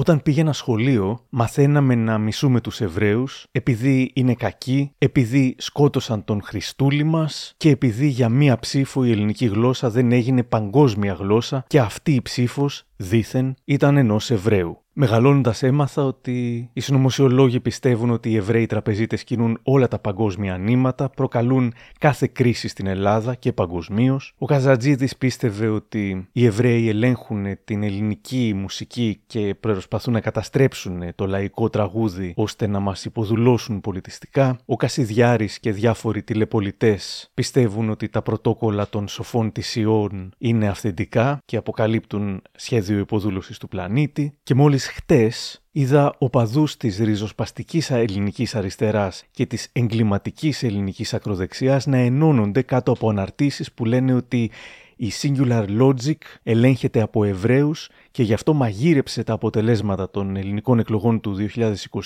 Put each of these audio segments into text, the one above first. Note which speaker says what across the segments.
Speaker 1: Όταν πήγαινα σχολείο, μαθαίναμε να μισούμε τους Εβραίους επειδή είναι κακοί, επειδή σκότωσαν τον Χριστούλη μας και επειδή για μία ψήφο η ελληνική γλώσσα δεν έγινε παγκόσμια γλώσσα και αυτή η ψήφος δήθεν ήταν ενός Εβραίου. Μεγαλώνοντας, έμαθα ότι οι συνωμοσιολόγοι πιστεύουν ότι οι Εβραίοι τραπεζίτες κινούν όλα τα παγκόσμια νήματα, προκαλούν κάθε κρίση στην Ελλάδα και παγκοσμίως. Ο Καζατζίδη πίστευε ότι οι Εβραίοι ελέγχουν την ελληνική μουσική και προσπαθούν να καταστρέψουν το λαϊκό τραγούδι ώστε να μας υποδουλώσουν πολιτιστικά. Ο Κασιδιάρης και διάφοροι τηλεπολιτές πιστεύουν ότι τα πρωτόκολλα των σοφών της Ιών είναι αυθεντικά και αποκαλύπτουν σχέδιο υποδούλωσης του πλανήτη. Και μόλις χτες είδα οπαδούς της ριζοσπαστικής ελληνικής αριστεράς και της εγκληματικής ελληνικής ακροδεξιάς να ενώνονται κάτω από αναρτήσεις που λένε ότι η Singular Logic ελέγχεται από Εβραίους και γι' αυτό μαγείρεψε τα αποτελέσματα των ελληνικών εκλογών του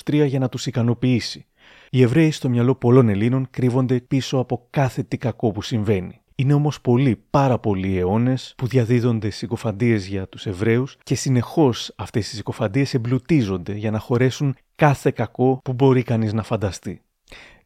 Speaker 1: 2023 για να τους ικανοποιήσει. Οι Εβραίοι στο μυαλό πολλών Ελλήνων κρύβονται πίσω από κάθε τι κακό που συμβαίνει. Είναι όμως πολλοί, πάρα πολλοί αιώνες που διαδίδονται συκοφαντίες για τους Εβραίους και συνεχώς αυτές οι συκοφαντίες εμπλουτίζονται για να χωρέσουν κάθε κακό που μπορεί κανείς να φανταστεί.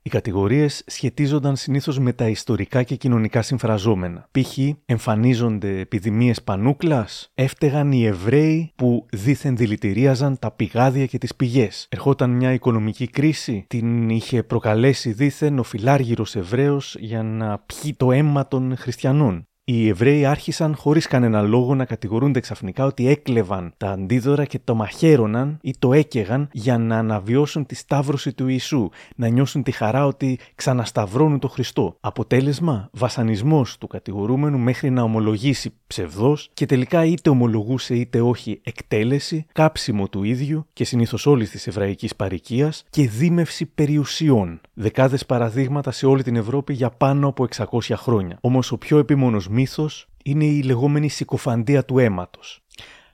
Speaker 1: Οι κατηγορίες σχετίζονταν συνήθως με τα ιστορικά και κοινωνικά συμφραζόμενα. Π.χ. εμφανίζονται επιδημίες πανούκλας, έφταιγαν οι Εβραίοι που δήθεν δηλητηρίαζαν τα πηγάδια και τις πηγές. Ερχόταν μια οικονομική κρίση, την είχε προκαλέσει δήθεν ο φιλάργυρος Εβραίος για να πιει το αίμα των χριστιανών οι Εβραίοι άρχισαν χωρίς κανένα λόγο να κατηγορούνται ξαφνικά ότι έκλεβαν τα αντίδωρα και το μαχαίρωναν ή το έκαιγαν για να αναβιώσουν τη σταύρωση του Ιησού, να νιώσουν τη χαρά ότι ξανασταυρώνουν το Χριστό. Αποτέλεσμα, βασανισμός του κατηγορούμενου μέχρι να ομολογήσει ψευδός και τελικά είτε ομολογούσε είτε όχι εκτέλεση, κάψιμο του ίδιου και συνήθως όλης της εβραϊκής παροικία και δίμευση περιουσιών. Δεκάδες παραδείγματα σε όλη την Ευρώπη για πάνω από 600 χρόνια. Όμως ο πιο επίμονο μύθος είναι η λεγόμενη συκοφαντία του αίματος.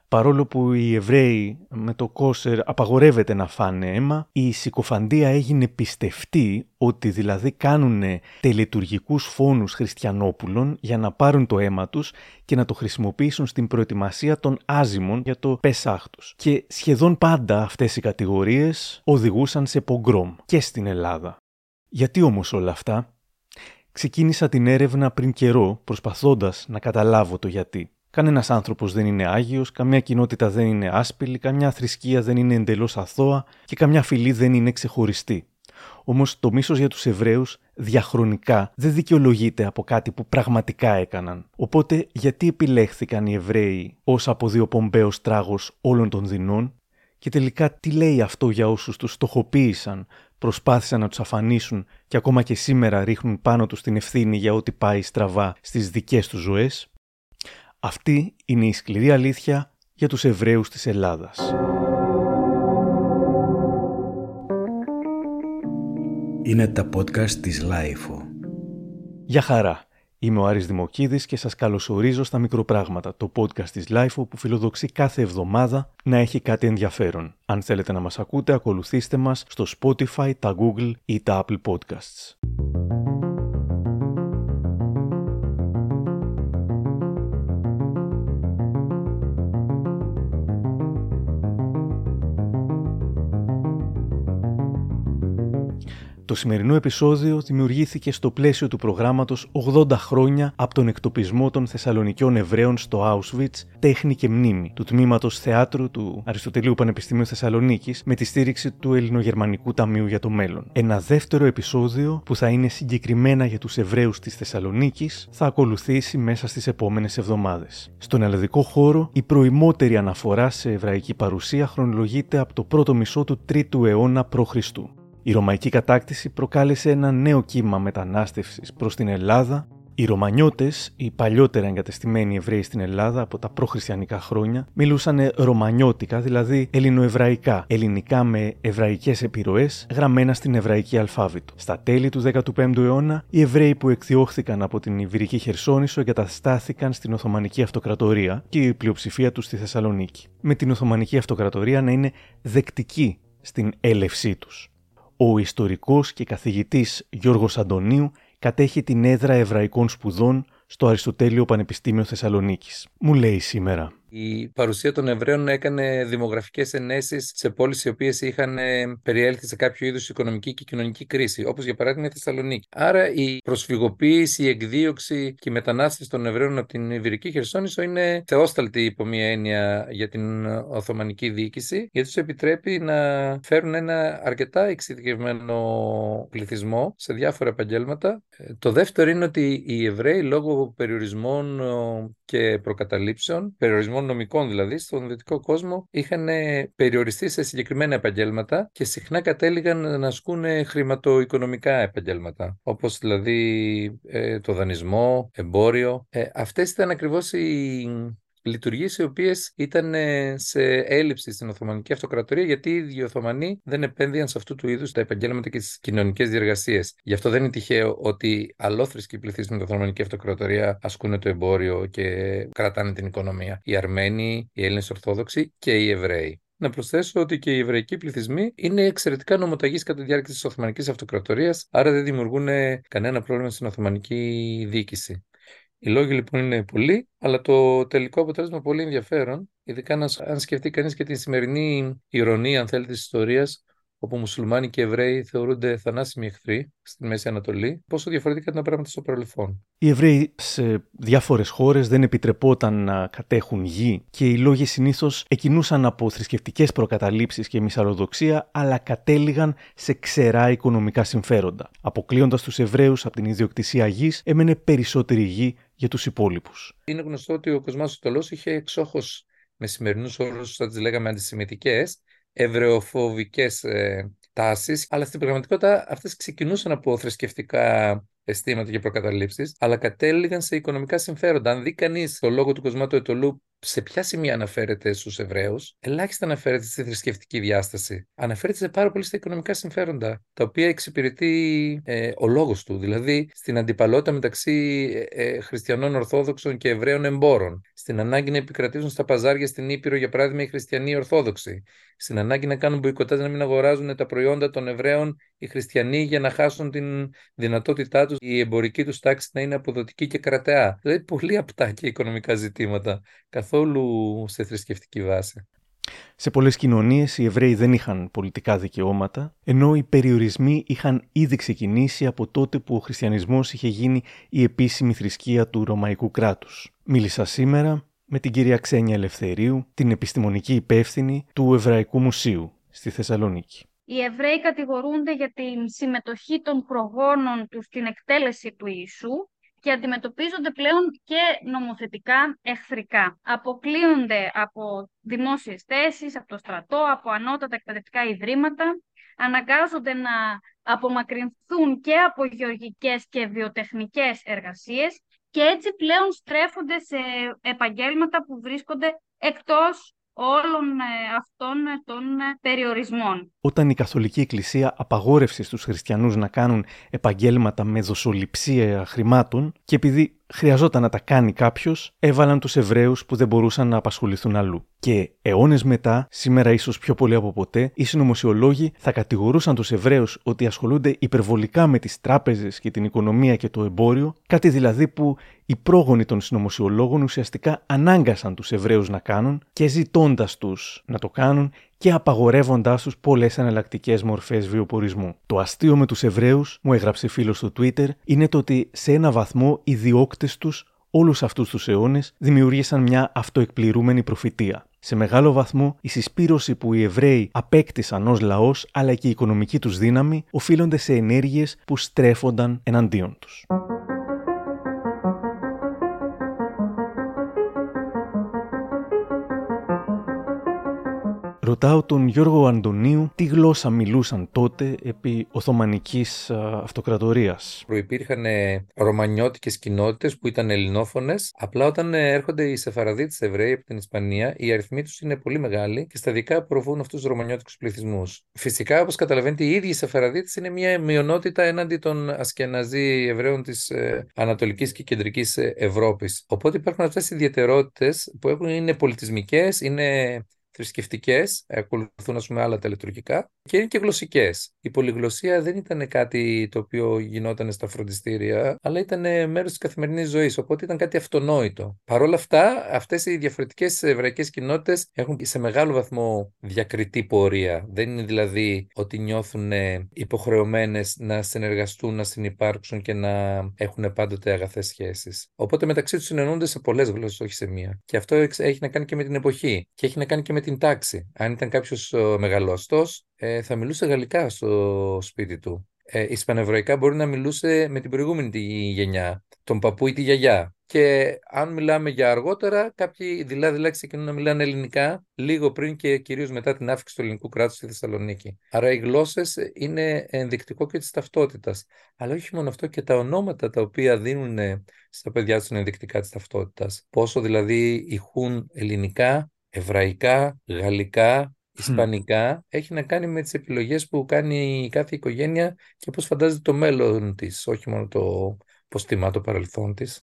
Speaker 1: Παρόλο που οι Εβραίοι με το κόσερ απαγορεύεται να φάνε αίμα, η συκοφαντία έγινε πιστευτή ότι δηλαδή κάνουν τελετουργικούς φόνους χριστιανόπουλων για να πάρουν το αίμα τους και να το χρησιμοποιήσουν στην προετοιμασία των άζυμων για το Πεσάχ τους. Και σχεδόν πάντα αυτές οι κατηγορίες οδηγούσαν σε πογκρόμ και στην Ελλάδα. Γιατί όμως όλα αυτά, Ξεκίνησα την έρευνα πριν καιρό, προσπαθώντας να καταλάβω το γιατί. Κανένας άνθρωπος δεν είναι άγιος, καμιά κοινότητα δεν είναι άσπηλη, καμιά θρησκεία δεν είναι εντελώς αθώα και καμιά φυλή δεν είναι ξεχωριστή. Όμως το μίσος για τους Εβραίους διαχρονικά δεν δικαιολογείται από κάτι που πραγματικά έκαναν. Οπότε γιατί επιλέχθηκαν οι Εβραίοι ως αποδιοπομπαίος τράγος όλων των δεινών, και τελικά τι λέει αυτό για όσους τους στοχοποίησαν, προσπάθησαν να τους αφανίσουν και ακόμα και σήμερα ρίχνουν πάνω τους την ευθύνη για ό,τι πάει στραβά στις δικές τους ζωές. Αυτή είναι η σκληρή αλήθεια για τους Εβραίους της Ελλάδας.
Speaker 2: Είναι τα podcast της LIFO.
Speaker 1: Γεια χαρά. Είμαι ο Άρης Δημοκίδης και σας καλωσορίζω στα Μικροπράγματα, το podcast της LIFO που φιλοδοξεί κάθε εβδομάδα να έχει κάτι ενδιαφέρον. Αν θέλετε να μας ακούτε, ακολουθήστε μας στο Spotify, τα Google ή τα Apple Podcasts. Το σημερινό επεισόδιο δημιουργήθηκε στο πλαίσιο του προγράμματος 80 χρόνια από τον εκτοπισμό των Θεσσαλονικιών Εβραίων στο Auschwitz, τέχνη και μνήμη, του τμήματος θεάτρου του Αριστοτελείου Πανεπιστημίου Θεσσαλονίκης με τη στήριξη του Ελληνογερμανικού Ταμείου για το Μέλλον. Ένα δεύτερο επεισόδιο που θα είναι συγκεκριμένα για τους Εβραίους της Θεσσαλονίκης θα ακολουθήσει μέσα στις επόμενες εβδομάδες. Στον ελλαδικό χώρο, η προημότερη αναφορά σε εβραϊκή παρουσία χρονολογείται από το πρώτο μισό του 3ου αιώνα π.Χ. Η ρωμαϊκή κατάκτηση προκάλεσε ένα νέο κύμα μετανάστευσης προς την Ελλάδα. Οι Ρωμανιώτες, οι παλιότερα εγκατεστημένοι Εβραίοι στην Ελλάδα από τα προχριστιανικά χρόνια, μιλούσαν ρωμανιώτικα, δηλαδή ελληνοεβραϊκά, ελληνικά με εβραϊκές επιρροές, γραμμένα στην εβραϊκή αλφάβητο. Στα τέλη του 15ου αιώνα, οι Εβραίοι που εκδιώχθηκαν από την Ιβυρική Χερσόνησο εγκαταστάθηκαν στην Οθωμανική Αυτοκρατορία και η πλειοψηφία τους στη Θεσσαλονίκη. Με την Οθωμανική Αυτοκρατορία να είναι δεκτική στην έλευσή τους. Ο ιστορικός και καθηγητής Γιώργος Αντωνίου κατέχει την έδρα εβραϊκών σπουδών στο Αριστοτέλειο Πανεπιστήμιο Θεσσαλονίκης. Μου λέει σήμερα.
Speaker 3: Η παρουσία των Εβραίων έκανε δημογραφικές ενέσεις σε πόλεις οι οποίες είχαν ε, περιέλθει σε κάποιο είδους οικονομική και κοινωνική κρίση, όπως για παράδειγμα η Θεσσαλονίκη. Άρα η προσφυγοποίηση, η εκδίωξη και η μετανάστευση των Εβραίων από την Ιβηρική Χερσόνησο είναι θεόσταλτη υπό μία έννοια για την Οθωμανική διοίκηση, γιατί τους επιτρέπει να φέρουν ένα αρκετά εξειδικευμένο πληθυσμό σε διάφορα επαγγέλματα. Ε, το δεύτερο είναι ότι οι Εβραίοι λόγω περιορισμών και προκαταλήψεων, περιορισμών νομικών δηλαδή, στον δυτικό κόσμο, είχαν περιοριστεί σε συγκεκριμένα επαγγέλματα και συχνά κατέληγαν να ασκούν χρηματοοικονομικά επαγγέλματα, όπως δηλαδή ε, το δανεισμό, εμπόριο. Ε, αυτές ήταν ακριβώς οι λειτουργίες οι οποίες ήταν ε, σε έλλειψη στην Οθωμανική Αυτοκρατορία γιατί οι ίδιοι Οθωμανοί δεν επένδυαν σε αυτού του είδους τα επαγγέλματα και τις κοινωνικές διεργασίες. Γι' αυτό δεν είναι τυχαίο ότι αλόθρησκοι πληθυσμοί στην Οθωμανική Αυτοκρατορία ασκούν το εμπόριο και κρατάνε την οικονομία. Οι Αρμένοι, οι Έλληνες Ορθόδοξοι και οι Εβραίοι. Να προσθέσω ότι και οι εβραϊκοί πληθυσμοί είναι εξαιρετικά νομοταγείς κατά τη διάρκεια της Οθωμανικής Αυτοκρατορίας, άρα δεν δημιουργούν κανένα πρόβλημα στην Οθωμανική διοίκηση. Οι λόγοι λοιπόν είναι πολλοί, αλλά το τελικό αποτέλεσμα πολύ ενδιαφέρον, ειδικά αν σκεφτεί κανείς και τη σημερινή ηρωνία, αν θέλει, της ιστορίας, όπου μουσουλμάνοι και Εβραίοι θεωρούνται θανάσιμοι εχθροί στη Μέση Ανατολή, πόσο διαφορετικά ήταν τα πράγματα στο παρελθόν.
Speaker 1: Οι Εβραίοι σε διάφορες χώρες δεν επιτρεπόταν να κατέχουν γη και οι λόγοι συνήθως εκινούσαν από θρησκευτικές προκαταλήψεις και μυσαλλοδοξία, αλλά κατέληγαν σε ξερά οικονομικά συμφέροντα. Αποκλείοντας τους Εβραίους από την ιδιοκτησία γης, έμενε περισσότερη γη για τους υπόλοιπους.
Speaker 3: Είναι γνωστό ότι ο Κοσμά Τολό είχε εξόχως με σημερινού όρους, θα τις λέγαμε αντισημιτικές, ευρεοφοβικές ε, τάσεις, αλλά στην πραγματικότητα αυτές ξεκινούσαν από θρησκευτικά αισθήματα και προκαταλήψεις, αλλά κατέληγαν σε οικονομικά συμφέροντα. Αν δει κανείς το λόγο του Κοσμάτου Ετωλού σε ποια σημεία αναφέρεται στους Εβραίους, ελάχιστα αναφέρεται στη θρησκευτική διάσταση. Αναφέρεται σε πάρα πολύ στα οικονομικά συμφέροντα, τα οποία εξυπηρετεί ε, ο λόγος του, δηλαδή στην αντιπαλότητα μεταξύ ε, ε, χριστιανών Ορθόδοξων και Εβραίων εμπόρων, στην ανάγκη να επικρατήσουν στα παζάρια στην Ήπειρο, για παράδειγμα, οι χριστιανοί Ορθόδοξοι, στην ανάγκη να κάνουν μποϊκοτάζ να μην αγοράζουν τα προϊόντα των Εβραίων οι χριστιανοί για να χάσουν την δυνατότητά τους η εμπορική τους τάξη να είναι αποδοτική και κρατεά. Δηλαδή πολύ απτά και οικονομικά ζητήματα, καθόλου σε θρησκευτική βάση.
Speaker 1: Σε πολλές κοινωνίες οι Εβραίοι δεν είχαν πολιτικά δικαιώματα, ενώ οι περιορισμοί είχαν ήδη ξεκινήσει από τότε που ο χριστιανισμός είχε γίνει η επίσημη θρησκεία του Ρωμαϊκού κράτους. Μίλησα σήμερα με την κυρία Ξένια Ελευθερίου, την επιστημονική υπεύθυνη του Εβραϊκού Μουσείου στη Θεσσαλονίκη.
Speaker 4: Οι Εβραίοι κατηγορούνται για την συμμετοχή των προγόνων τους στην εκτέλεση του Ιησού και αντιμετωπίζονται πλέον και νομοθετικά εχθρικά. Αποκλείονται από δημόσιες θέσεις, από το στρατό, από ανώτατα εκπαιδευτικά ιδρύματα, αναγκάζονται να απομακρυνθούν και από γεωργικές και βιοτεχνικές εργασίες και έτσι πλέον στρέφονται σε επαγγέλματα που βρίσκονται εκτός όλων ε, αυτών ε, των ε, περιορισμών.
Speaker 1: Όταν η Καθολική Εκκλησία απαγόρευσε στους χριστιανούς να κάνουν επαγγέλματα με δοσοληψία χρημάτων και επειδή χρειαζόταν να τα κάνει κάποιος, έβαλαν τους Εβραίους που δεν μπορούσαν να απασχοληθούν αλλού. Και αιώνες μετά, σήμερα ίσως πιο πολύ από ποτέ, οι συνωμοσιολόγοι θα κατηγορούσαν τους Εβραίους ότι ασχολούνται υπερβολικά με τις τράπεζες και την οικονομία και το εμπόριο, κάτι δηλαδή που οι πρόγονοι των συνωμοσιολόγων ουσιαστικά ανάγκασαν τους Εβραίους να κάνουν και ζητώντας τους να το κάνουν και απαγορεύοντάς τους πολλές εναλλακτικές μορφές βιοπορισμού. Το αστείο με τους Εβραίους, μου έγραψε φίλος στο Twitter, είναι το ότι σε ένα βαθμό οι διώκτες τους όλους αυτούς τους αιώνες δημιούργησαν μια αυτοεκπληρούμενη προφητεία. Σε μεγάλο βαθμό, η συσπήρωση που οι Εβραίοι απέκτησαν ως λαός αλλά και η οικονομική τους δύναμη οφείλονται σε ενέργειες που στρέφονταν εναντίον τους. Ρωτάω τον Γιώργο Αντωνίου τι γλώσσα μιλούσαν τότε επί Οθωμανικής Αυτοκρατορίας.
Speaker 3: Προϋπήρχαν ρωμανιώτικες κοινότητες που ήταν ελληνόφωνες. Απλά όταν ε, έρχονται οι Σεφαραδίτες Εβραίοι από την Ισπανία, οι αριθμοί τους είναι πολύ μεγάλοι και σταδικά απορροφούν αυτούς τους ρωμανιώτικους πληθυσμούς. Φυσικά, όπως καταλαβαίνετε, οι ίδιοι οι Σεφαραδίτες είναι μια μειονότητα έναντι των Ασκεναζί Εβραίων της ε, Ανατολικής και Κεντρικής ε, Ευρώπης. Οπότε υπάρχουν αυτές οι ιδιαιτερότητες που έχουν, είναι πολιτισμικές, είναι θρησκευτικές, ακολουθούν ας πούμε, άλλα τελετουργικά και είναι και γλωσσικές. Η πολυγλωσσία δεν ήταν κάτι το οποίο γινόταν στα φροντιστήρια, αλλά ήταν μέρος της καθημερινής ζωής, οπότε ήταν κάτι αυτονόητο. Παρ' όλα αυτά, αυτές οι διαφορετικές εβραϊκές κοινότητες έχουν σε μεγάλο βαθμό διακριτή πορεία. Δεν είναι δηλαδή ότι νιώθουν υποχρεωμένες να συνεργαστούν, να συνεπάρξουν και να έχουν πάντοτε αγαθές σχέσεις. Οπότε μεταξύ τους συνεννούνται σε πολλές γλώσσες, όχι σε μία. Και αυτό έχει να κάνει και με την εποχή και έχει να κάνει και με την τάξη. Αν ήταν κάποιος μεγαλόστος, ε, θα μιλούσε γαλλικά στο σπίτι του. Ε, Ισπανευρωϊκά μπορεί να μιλούσε με την προηγούμενη τη γενιά, τον παππού ή τη γιαγιά. Και αν μιλάμε για αργότερα, κάποιοι δηλαδή ξεκινούν να μιλάνε ελληνικά λίγο πριν και κυρίως μετά την άφηξη του ελληνικού κράτους στη Θεσσαλονίκη. Άρα οι γλώσσες είναι ενδεικτικό και της ταυτότητας. Αλλά όχι μόνο αυτό και τα ονόματα τα οποία δίνουν στα παιδιά τους είναι ενδεικτικά της ταυτότητας. Πόσο δηλαδή ηχούν ελληνικά, εβραϊκά, γαλλικά, Ισπανικά έχει να κάνει με τις επιλογές που κάνει κάθε οικογένεια και πώς φαντάζεται το μέλλον της, όχι μόνο το πώς τιμά το παρελθόν της.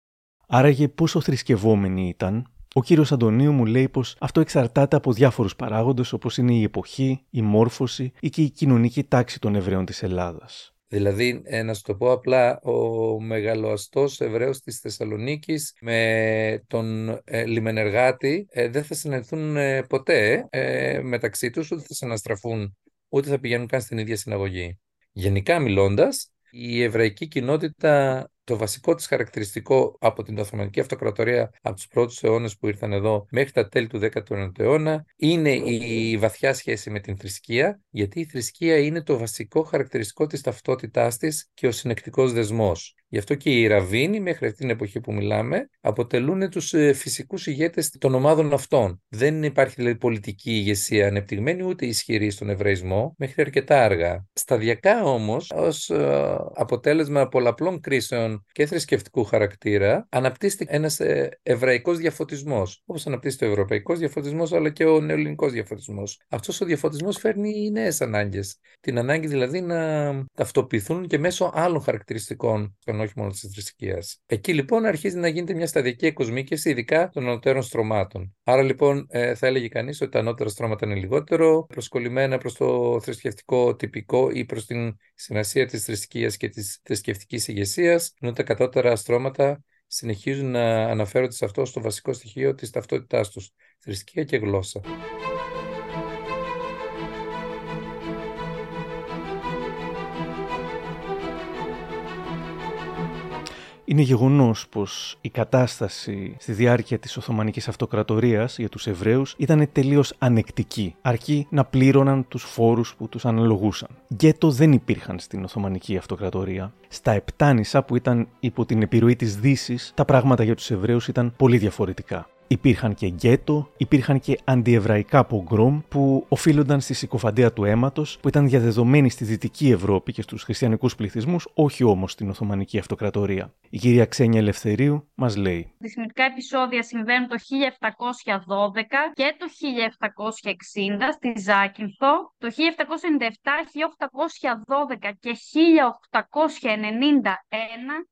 Speaker 1: Άραγε πόσο θρησκευόμενη ήταν. Ο κύριος Αντωνίου μου λέει πως αυτό εξαρτάται από διάφορους παράγοντες όπως είναι η εποχή, η μόρφωση ή και η κοινωνική τάξη των Εβραίων της Ελλάδας.
Speaker 3: Δηλαδή, ε, να σου το πω απλά, ο μεγαλοαστός Εβραίος της Θεσσαλονίκης με τον ε, λιμενεργάτη ε, δεν θα συναντηθούν ε, ποτέ ε, μεταξύ τους, ούτε θα συναστραφούν, ούτε θα πηγαίνουν καν στην ίδια συναγωγή. Γενικά μιλώντας, η εβραϊκή κοινότητα το βασικό της χαρακτηριστικό από την Οθωμανική Αυτοκρατορία από τους πρώτους αιώνες που ήρθαν εδώ μέχρι τα τέλη του 19ου αιώνα είναι η βαθιά σχέση με την θρησκεία γιατί η θρησκεία είναι το βασικό χαρακτηριστικό της ταυτότητάς της και ο συνεκτικός δεσμός. Γι' αυτό και οι Ραβίνοι μέχρι αυτή την εποχή που μιλάμε αποτελούν τους ε, φυσικούς ηγέτες των ομάδων αυτών. Δεν υπάρχει δηλαδή πολιτική ηγεσία ανεπτυγμένη ούτε ισχυρή στον Εβραϊσμό μέχρι αρκετά αργά. Σταδιακά όμως ως ε, αποτέλεσμα πολλαπλών κρίσεων και θρησκευτικού χαρακτήρα αναπτύσσεται ένας ε, εβραϊκός διαφωτισμός όπως αναπτύσσεται ο ευρωπαϊκός διαφωτισμός αλλά και ο νεοελληνικός διαφωτισμός. Αυτός ο διαφωτισμός φέρνει νέες ανάγκες. Την ανάγκη δηλαδή να ταυτοποιηθούν και μέσω άλλων χαρακτηριστικών όχι μόνο της θρησκείας. Εκεί λοιπόν αρχίζει να γίνεται μια σταδιακή εκοσμίκευση, ειδικά των ανωτέρων στρωμάτων. Άρα λοιπόν ε, θα έλεγε κανείς ότι τα ανώτερα στρώματα είναι λιγότερο προσκολλημένα προς το θρησκευτικό τυπικό ή προς την σημασία της θρησκείας και της θρησκευτικής ηγεσίας, ενώ τα κατώτερα στρώματα συνεχίζουν να αναφέρονται σε αυτό στο βασικό στοιχείο της ταυτότητάς τους, θρησκεία και γλώσσα.
Speaker 1: Είναι γεγονός πως η κατάσταση στη διάρκεια της Οθωμανικής Αυτοκρατορίας για τους Εβραίους ήταν τελείως ανεκτική, αρκεί να πλήρωναν τους φόρους που τους αναλογούσαν. Γκέτο δεν υπήρχαν στην Οθωμανική Αυτοκρατορία. Στα Επτάνησα, που ήταν υπό την επιρροή της Δύσης, τα πράγματα για τους Εβραίους ήταν πολύ διαφορετικά. Υπήρχαν και γκέτο, υπήρχαν και αντιεβραϊκά πογκρόμ που οφείλονταν στη συκοφαντία του αίματος που ήταν διαδεδομένη στη Δυτική Ευρώπη και στους χριστιανικούς πληθυσμούς, όχι όμως στην Οθωμανική Αυτοκρατορία. Η κυρία Ξένια Ελευθερίου μας λέει.
Speaker 4: Αντισημιτικά επεισόδια συμβαίνουν το 1712 και το 1760 στη Ζάκυνθο, το 1797, 1812 και 1891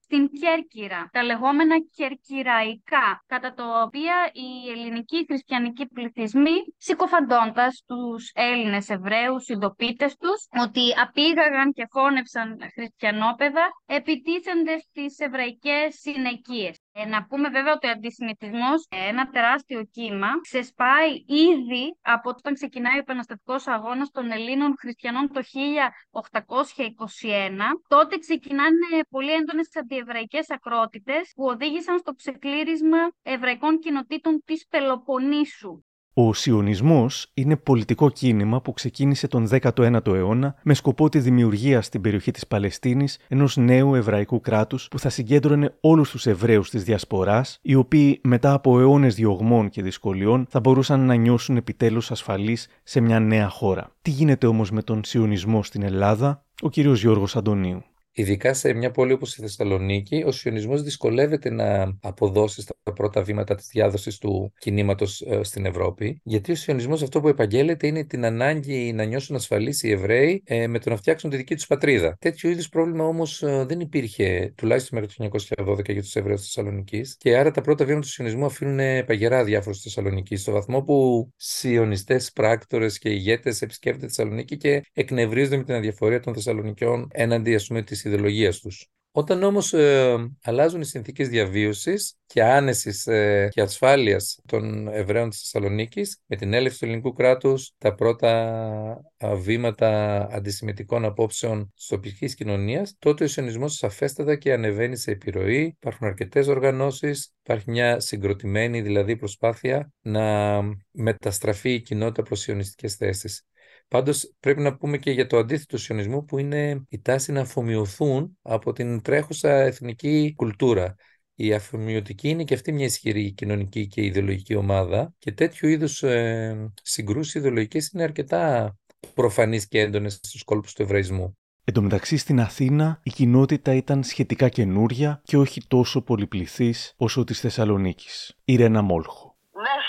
Speaker 4: στην Κέρκυρα, τα λεγόμενα κερκυραϊκά, κατά το οποία οι ελληνικοί χριστιανικοί πληθυσμοί, συκοφαντώντας τους Έλληνες Εβραίους ειδοποίτε τους, ότι απήγαγαν και φώνευσαν χριστιανόπαιδα, επιτίθενται στις εβραϊκές συνεκίες. Ε, να πούμε βέβαια ότι ο αντισημιτισμός, ένα τεράστιο κύμα, ξεσπάει ήδη από όταν ξεκινάει ο επαναστατικός αγώνας των Ελλήνων χριστιανών το 1821. Τότε ξεκινάνε πολύ έντονες αντιεβραϊκές ακρότητες που οδήγησαν στο ξεκλήρισμα εβραϊκών κοινοτήτων της Πελοποννήσου.
Speaker 1: Ο Σιωνισμός είναι πολιτικό κίνημα που ξεκίνησε τον 19ο αιώνα με σκοπό τη δημιουργία στην περιοχή της Παλαιστίνης ενός νέου εβραϊκού κράτους που θα συγκέντρωνε όλους τους Εβραίους της Διασποράς, οι οποίοι μετά από αιώνες διωγμών και δυσκολιών θα μπορούσαν να νιώσουν επιτέλους ασφαλείς σε μια νέα χώρα. Τι γίνεται όμως με τον Σιωνισμό στην Ελλάδα, ο κύριος Γιώργος Αντωνίου.
Speaker 3: Ειδικά σε μια πόλη όπως η Θεσσαλονίκη, ο σιωνισμός δυσκολεύεται να αποδώσει στα πρώτα βήματα της διάδοσης του κινήματος ε, στην Ευρώπη, γιατί ο σιωνισμός αυτό που επαγγέλλεται είναι την ανάγκη να νιώσουν ασφαλείς οι Εβραίοι ε, με το να φτιάξουν τη δική τους πατρίδα. Τέτοιο είδους πρόβλημα όμως ε, δεν υπήρχε τουλάχιστον μέχρι το 1912 για τους Εβραίους της Θεσσαλονίκης και άρα τα πρώτα βήματα του σιωνισμού αφήνουν παγερά διάφορους στη Θεσσαλονίκη, στο βαθμό που σιωνιστές πράκτορες και ηγέτες επισκέπτεται τη Θεσσαλονίκη και εκνευρίζονται με την αδιαφορία των Θεσσαλονικιών έναντι ας πούμε της ιδεολογίας τους. Όταν όμως ε, αλλάζουν οι συνθήκες διαβίωσης και άνεσης ε, και ασφάλειας των Εβραίων της Θεσσαλονίκης, με την έλευση του ελληνικού κράτους, τα πρώτα βήματα αντισημιτικών απόψεων της τοπικής κοινωνίας, τότε ο σιωνισμός σαφέστατα και ανεβαίνει σε επιρροή. Υπάρχουν αρκετές οργανώσεις, υπάρχει μια συγκροτημένη δηλαδή προσπάθεια να μεταστραφεί η κοινότητα προς σιωνιστικές θέσεις. Πάντως πρέπει να πούμε και για το αντίθετο σιωνισμό που είναι η τάση να αφομοιωθούν από την τρέχουσα εθνική κουλτούρα. Η αφομοιωτική είναι και αυτή μια ισχυρή κοινωνική και ιδεολογική ομάδα και τέτοιου είδους ε, συγκρούσεις ιδεολογικές είναι αρκετά προφανείς και έντονες στους κόλπους του εβραϊσμού.
Speaker 1: Εν τω μεταξύ στην Αθήνα η κοινότητα ήταν σχετικά καινούρια και όχι τόσο πολυπληθής όσο της Θεσσαλονίκης. Η Ρένα Μόλχο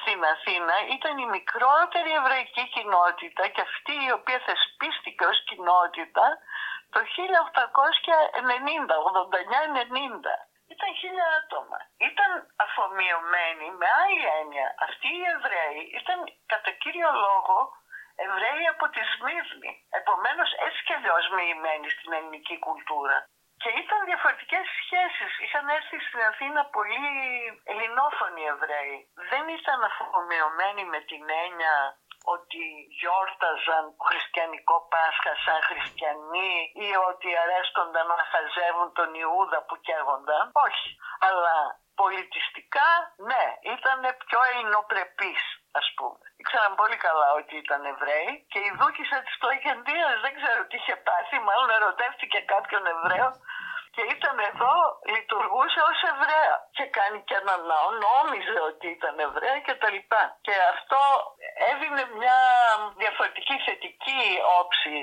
Speaker 5: στην Αθήνα ήταν η μικρότερη εβραϊκή κοινότητα και αυτή η οποία θεσπίστηκε ως κοινότητα το 1890, 89-90. Ήταν χίλια άτομα. Ήταν αφομοιωμένοι με άλλη έννοια. Αυτοί οι Εβραίοι ήταν κατά κύριο λόγο Εβραίοι από τη Σμύρνη. Επομένως έτσι και αλλιώς μοιημένοι στην ελληνική κουλτούρα. Και ήταν διαφορετικές σχέσεις. Είχαν έρθει στην Αθήνα πολλοί ελληνόφωνοι Εβραίοι. Δεν ήταν αφομοιωμένοι με την έννοια ότι γιόρταζαν το χριστιανικό Πάσχα σαν χριστιανοί ή ότι αρέσκονταν να χαζεύουν τον Ιούδα που καίγονταν. Όχι. Αλλά πολιτιστικά, ναι, ήταν πιο ελληνοπρεπείς, ας πούμε. Ήξεραν πολύ καλά ότι ήταν Εβραίοι και η δούκισα της Τοϊκεντίας δεν ξέρω τι είχε πάθει, μάλλον ερωτεύτηκε κάποιον Εβραίο και ήταν εδώ, λειτουργούσε ως Εβραία και κάνει και ένα ναό, νόμιζε ότι ήταν Εβραία και τα λοιπά. Και αυτό έδινε μια διαφορετική θετική όψη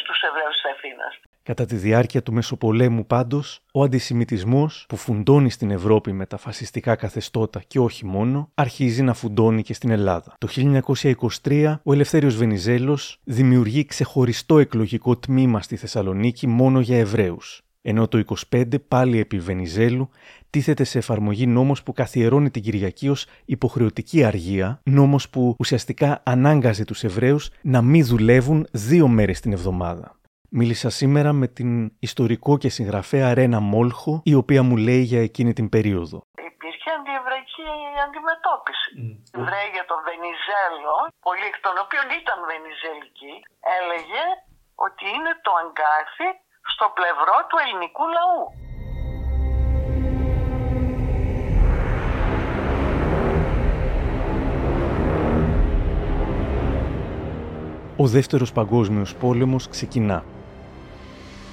Speaker 5: στους Εβραίους της Αθήνας.
Speaker 1: Κατά τη διάρκεια του Μεσοπολέμου πάντως, ο αντισημιτισμός που φουντώνει στην Ευρώπη με τα φασιστικά καθεστώτα και όχι μόνο, αρχίζει να φουντώνει και στην Ελλάδα. Το 1923 ο Ελευθέριος Βενιζέλος δημιουργεί ξεχωριστό εκλογικό τμήμα στη Θεσσαλονίκη μόνο για Εβραίους. Ενώ το 25 πάλι επί Βενιζέλου τίθεται σε εφαρμογή νόμος που καθιερώνει την Κυριακή ως υποχρεωτική αργία, νόμος που ουσιαστικά ανάγκαζε τους Εβραίους να μην δουλεύουν δύο μέρες την εβδομάδα. Μίλησα σήμερα με την ιστορικό και συγγραφέα Ρένα Μόλχο, η οποία μου λέει για εκείνη την περίοδο.
Speaker 5: Υπήρχε αντιεβραϊκή αντιμετώπιση. Mm. Εβραίοι για τον Βενιζέλο, πολλοί εκ των οποίων ήταν Βενιζελικοί, έλεγε ότι είναι το αγκάθι στο πλευρό του ελληνικού λαού.
Speaker 1: Ο δεύτερος παγκόσμιος πόλεμος ξεκινά.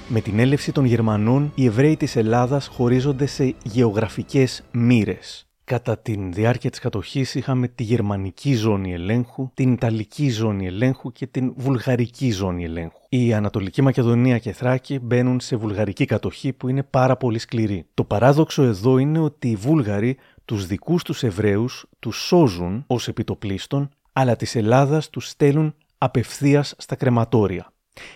Speaker 1: Με την έλευση των Γερμανών, οι Εβραίοι της Ελλάδας χωρίζονται σε γεωγραφικές μοίρες. Κατά τη διάρκεια της κατοχής είχαμε τη γερμανική ζώνη ελέγχου, την ιταλική ζώνη ελέγχου και την βουλγαρική ζώνη ελέγχου. Η Ανατολική Μακεδονία και Θράκη μπαίνουν σε βουλγαρική κατοχή που είναι πάρα πολύ σκληρή. Το παράδοξο εδώ είναι ότι οι Βούλγαροι τους δικούς τους Εβραίους τους σώζουν ως επιτοπλίστων, αλλά της Ελλάδας τους στέλνουν απευθείας στα κρεματόρια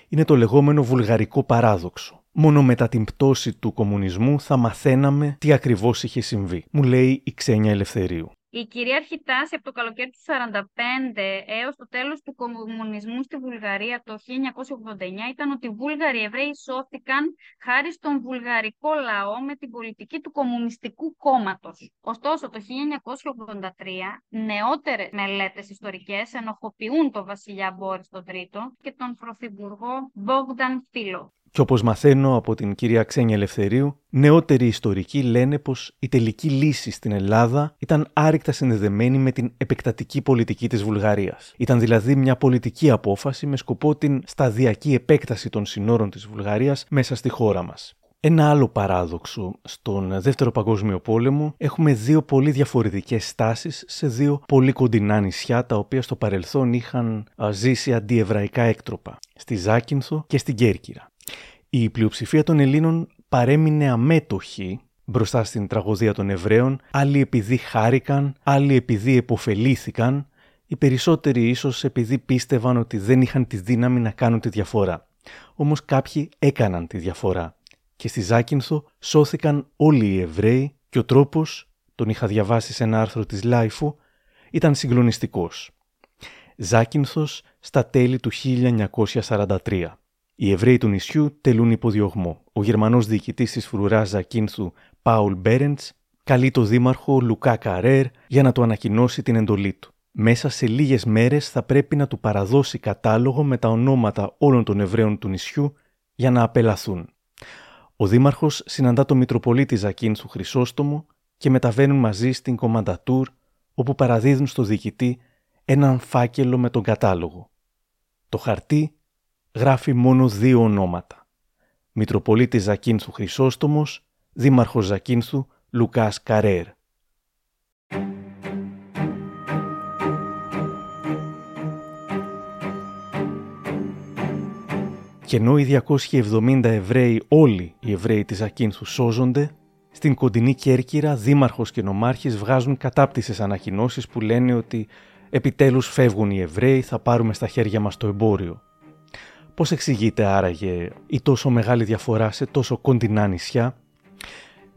Speaker 1: είναι το λεγόμενο βουλγαρικό παράδοξο. Μόνο μετά την πτώση του κομμουνισμού θα μαθαίναμε τι ακριβώς είχε συμβεί, μου λέει η Ξένια Ελευθερίου.
Speaker 4: Η κυρίαρχη τάση από το καλοκαίρι του 1945 έως το τέλος του κομμουνισμού στη Βουλγαρία το 1989 ήταν ότι οι Βούλγαροι Εβραίοι σώθηκαν χάρη στον βουλγαρικό λαό με την πολιτική του Κομμουνιστικού Κόμματος. Ωστόσο, το 1983 νεότερες μελέτες ιστορικές ενοχοποιούν τον βασιλιά Μπόρις τον Τρίτο και τον πρωθυπουργό Μπόγδαν Φίλο.
Speaker 1: Και όπως μαθαίνω από την κυρία Ξένια Ελευθερίου, νεότεροι ιστορικοί λένε πως η τελική λύση στην Ελλάδα ήταν άρρηκτα συνδεδεμένη με την επεκτατική πολιτική της Βουλγαρίας. Ήταν δηλαδή μια πολιτική απόφαση με σκοπό την σταδιακή επέκταση των συνόρων της Βουλγαρίας μέσα στη χώρα μας. Ένα άλλο παράδοξο. Στον Δεύτερο Παγκόσμιο Πόλεμο έχουμε δύο πολύ διαφορετικές στάσεις σε δύο πολύ κοντινά νησιά τα οποία στο παρελθόν είχαν ζήσει αντιεβραϊκά έκτροπα. Στη Ζάκυνθο και στην Κέρκυρα. Η πλειοψηφία των Ελλήνων παρέμεινε αμέτωχη μπροστά στην τραγωδία των Εβραίων, άλλοι επειδή χάρηκαν, άλλοι επειδή εποφελήθηκαν, οι περισσότεροι ίσως επειδή πίστευαν ότι δεν είχαν τη δύναμη να κάνουν τη διαφορά. Όμως κάποιοι έκαναν τη διαφορά και στη Ζάκυνθο σώθηκαν όλοι οι Εβραίοι και ο τρόπος, τον είχα διαβάσει σε ένα άρθρο της Λάιφου, ήταν συγκλονιστικός. Ζάκυνθος στα τέλη του 1943. Οι Εβραίοι του νησιού τελούν υποδιωγμό. Ο Γερμανός διοικητής της φρουράς Ζακίνθου, Πάουλ Μπέρεντς, καλεί το δήμαρχο Λουκά Καρέρ για να του ανακοινώσει την εντολή του. Μέσα σε λίγες μέρες θα πρέπει να του παραδώσει κατάλογο με τα ονόματα όλων των Εβραίων του νησιού για να απελαθούν. Ο δήμαρχος συναντά τον Μητροπολίτη Ζακίνθου Χρυσόστομο και μεταβαίνουν μαζί στην Κομαντατούρ όπου παραδίδουν στο διοικητή έναν φάκελο με τον κατάλογο. Το χαρτί γράφει μόνο δύο ονόματα. Μητροπολίτης Ζακίνθου Χρυσόστομος, Δήμαρχος Ζακίνθου Λουκάς Καρέρ. Και ενώ οι 270 Εβραίοι, όλοι οι Εβραίοι της Ζακίνθου σώζονται, στην κοντινή Κέρκυρα, δήμαρχος και νομάρχης βγάζουν κατάπτυσες ανακοινώσεις που λένε ότι επιτέλους φεύγουν οι Εβραίοι, θα πάρουμε στα χέρια μας το εμπόριο. Πώς εξηγείται άραγε η τόσο μεγάλη διαφορά σε τόσο κοντινά νησιά;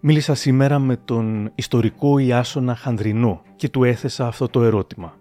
Speaker 1: Μίλησα σήμερα με τον ιστορικό Ιάσονα Χανδρινό και του έθεσα αυτό το ερώτημα.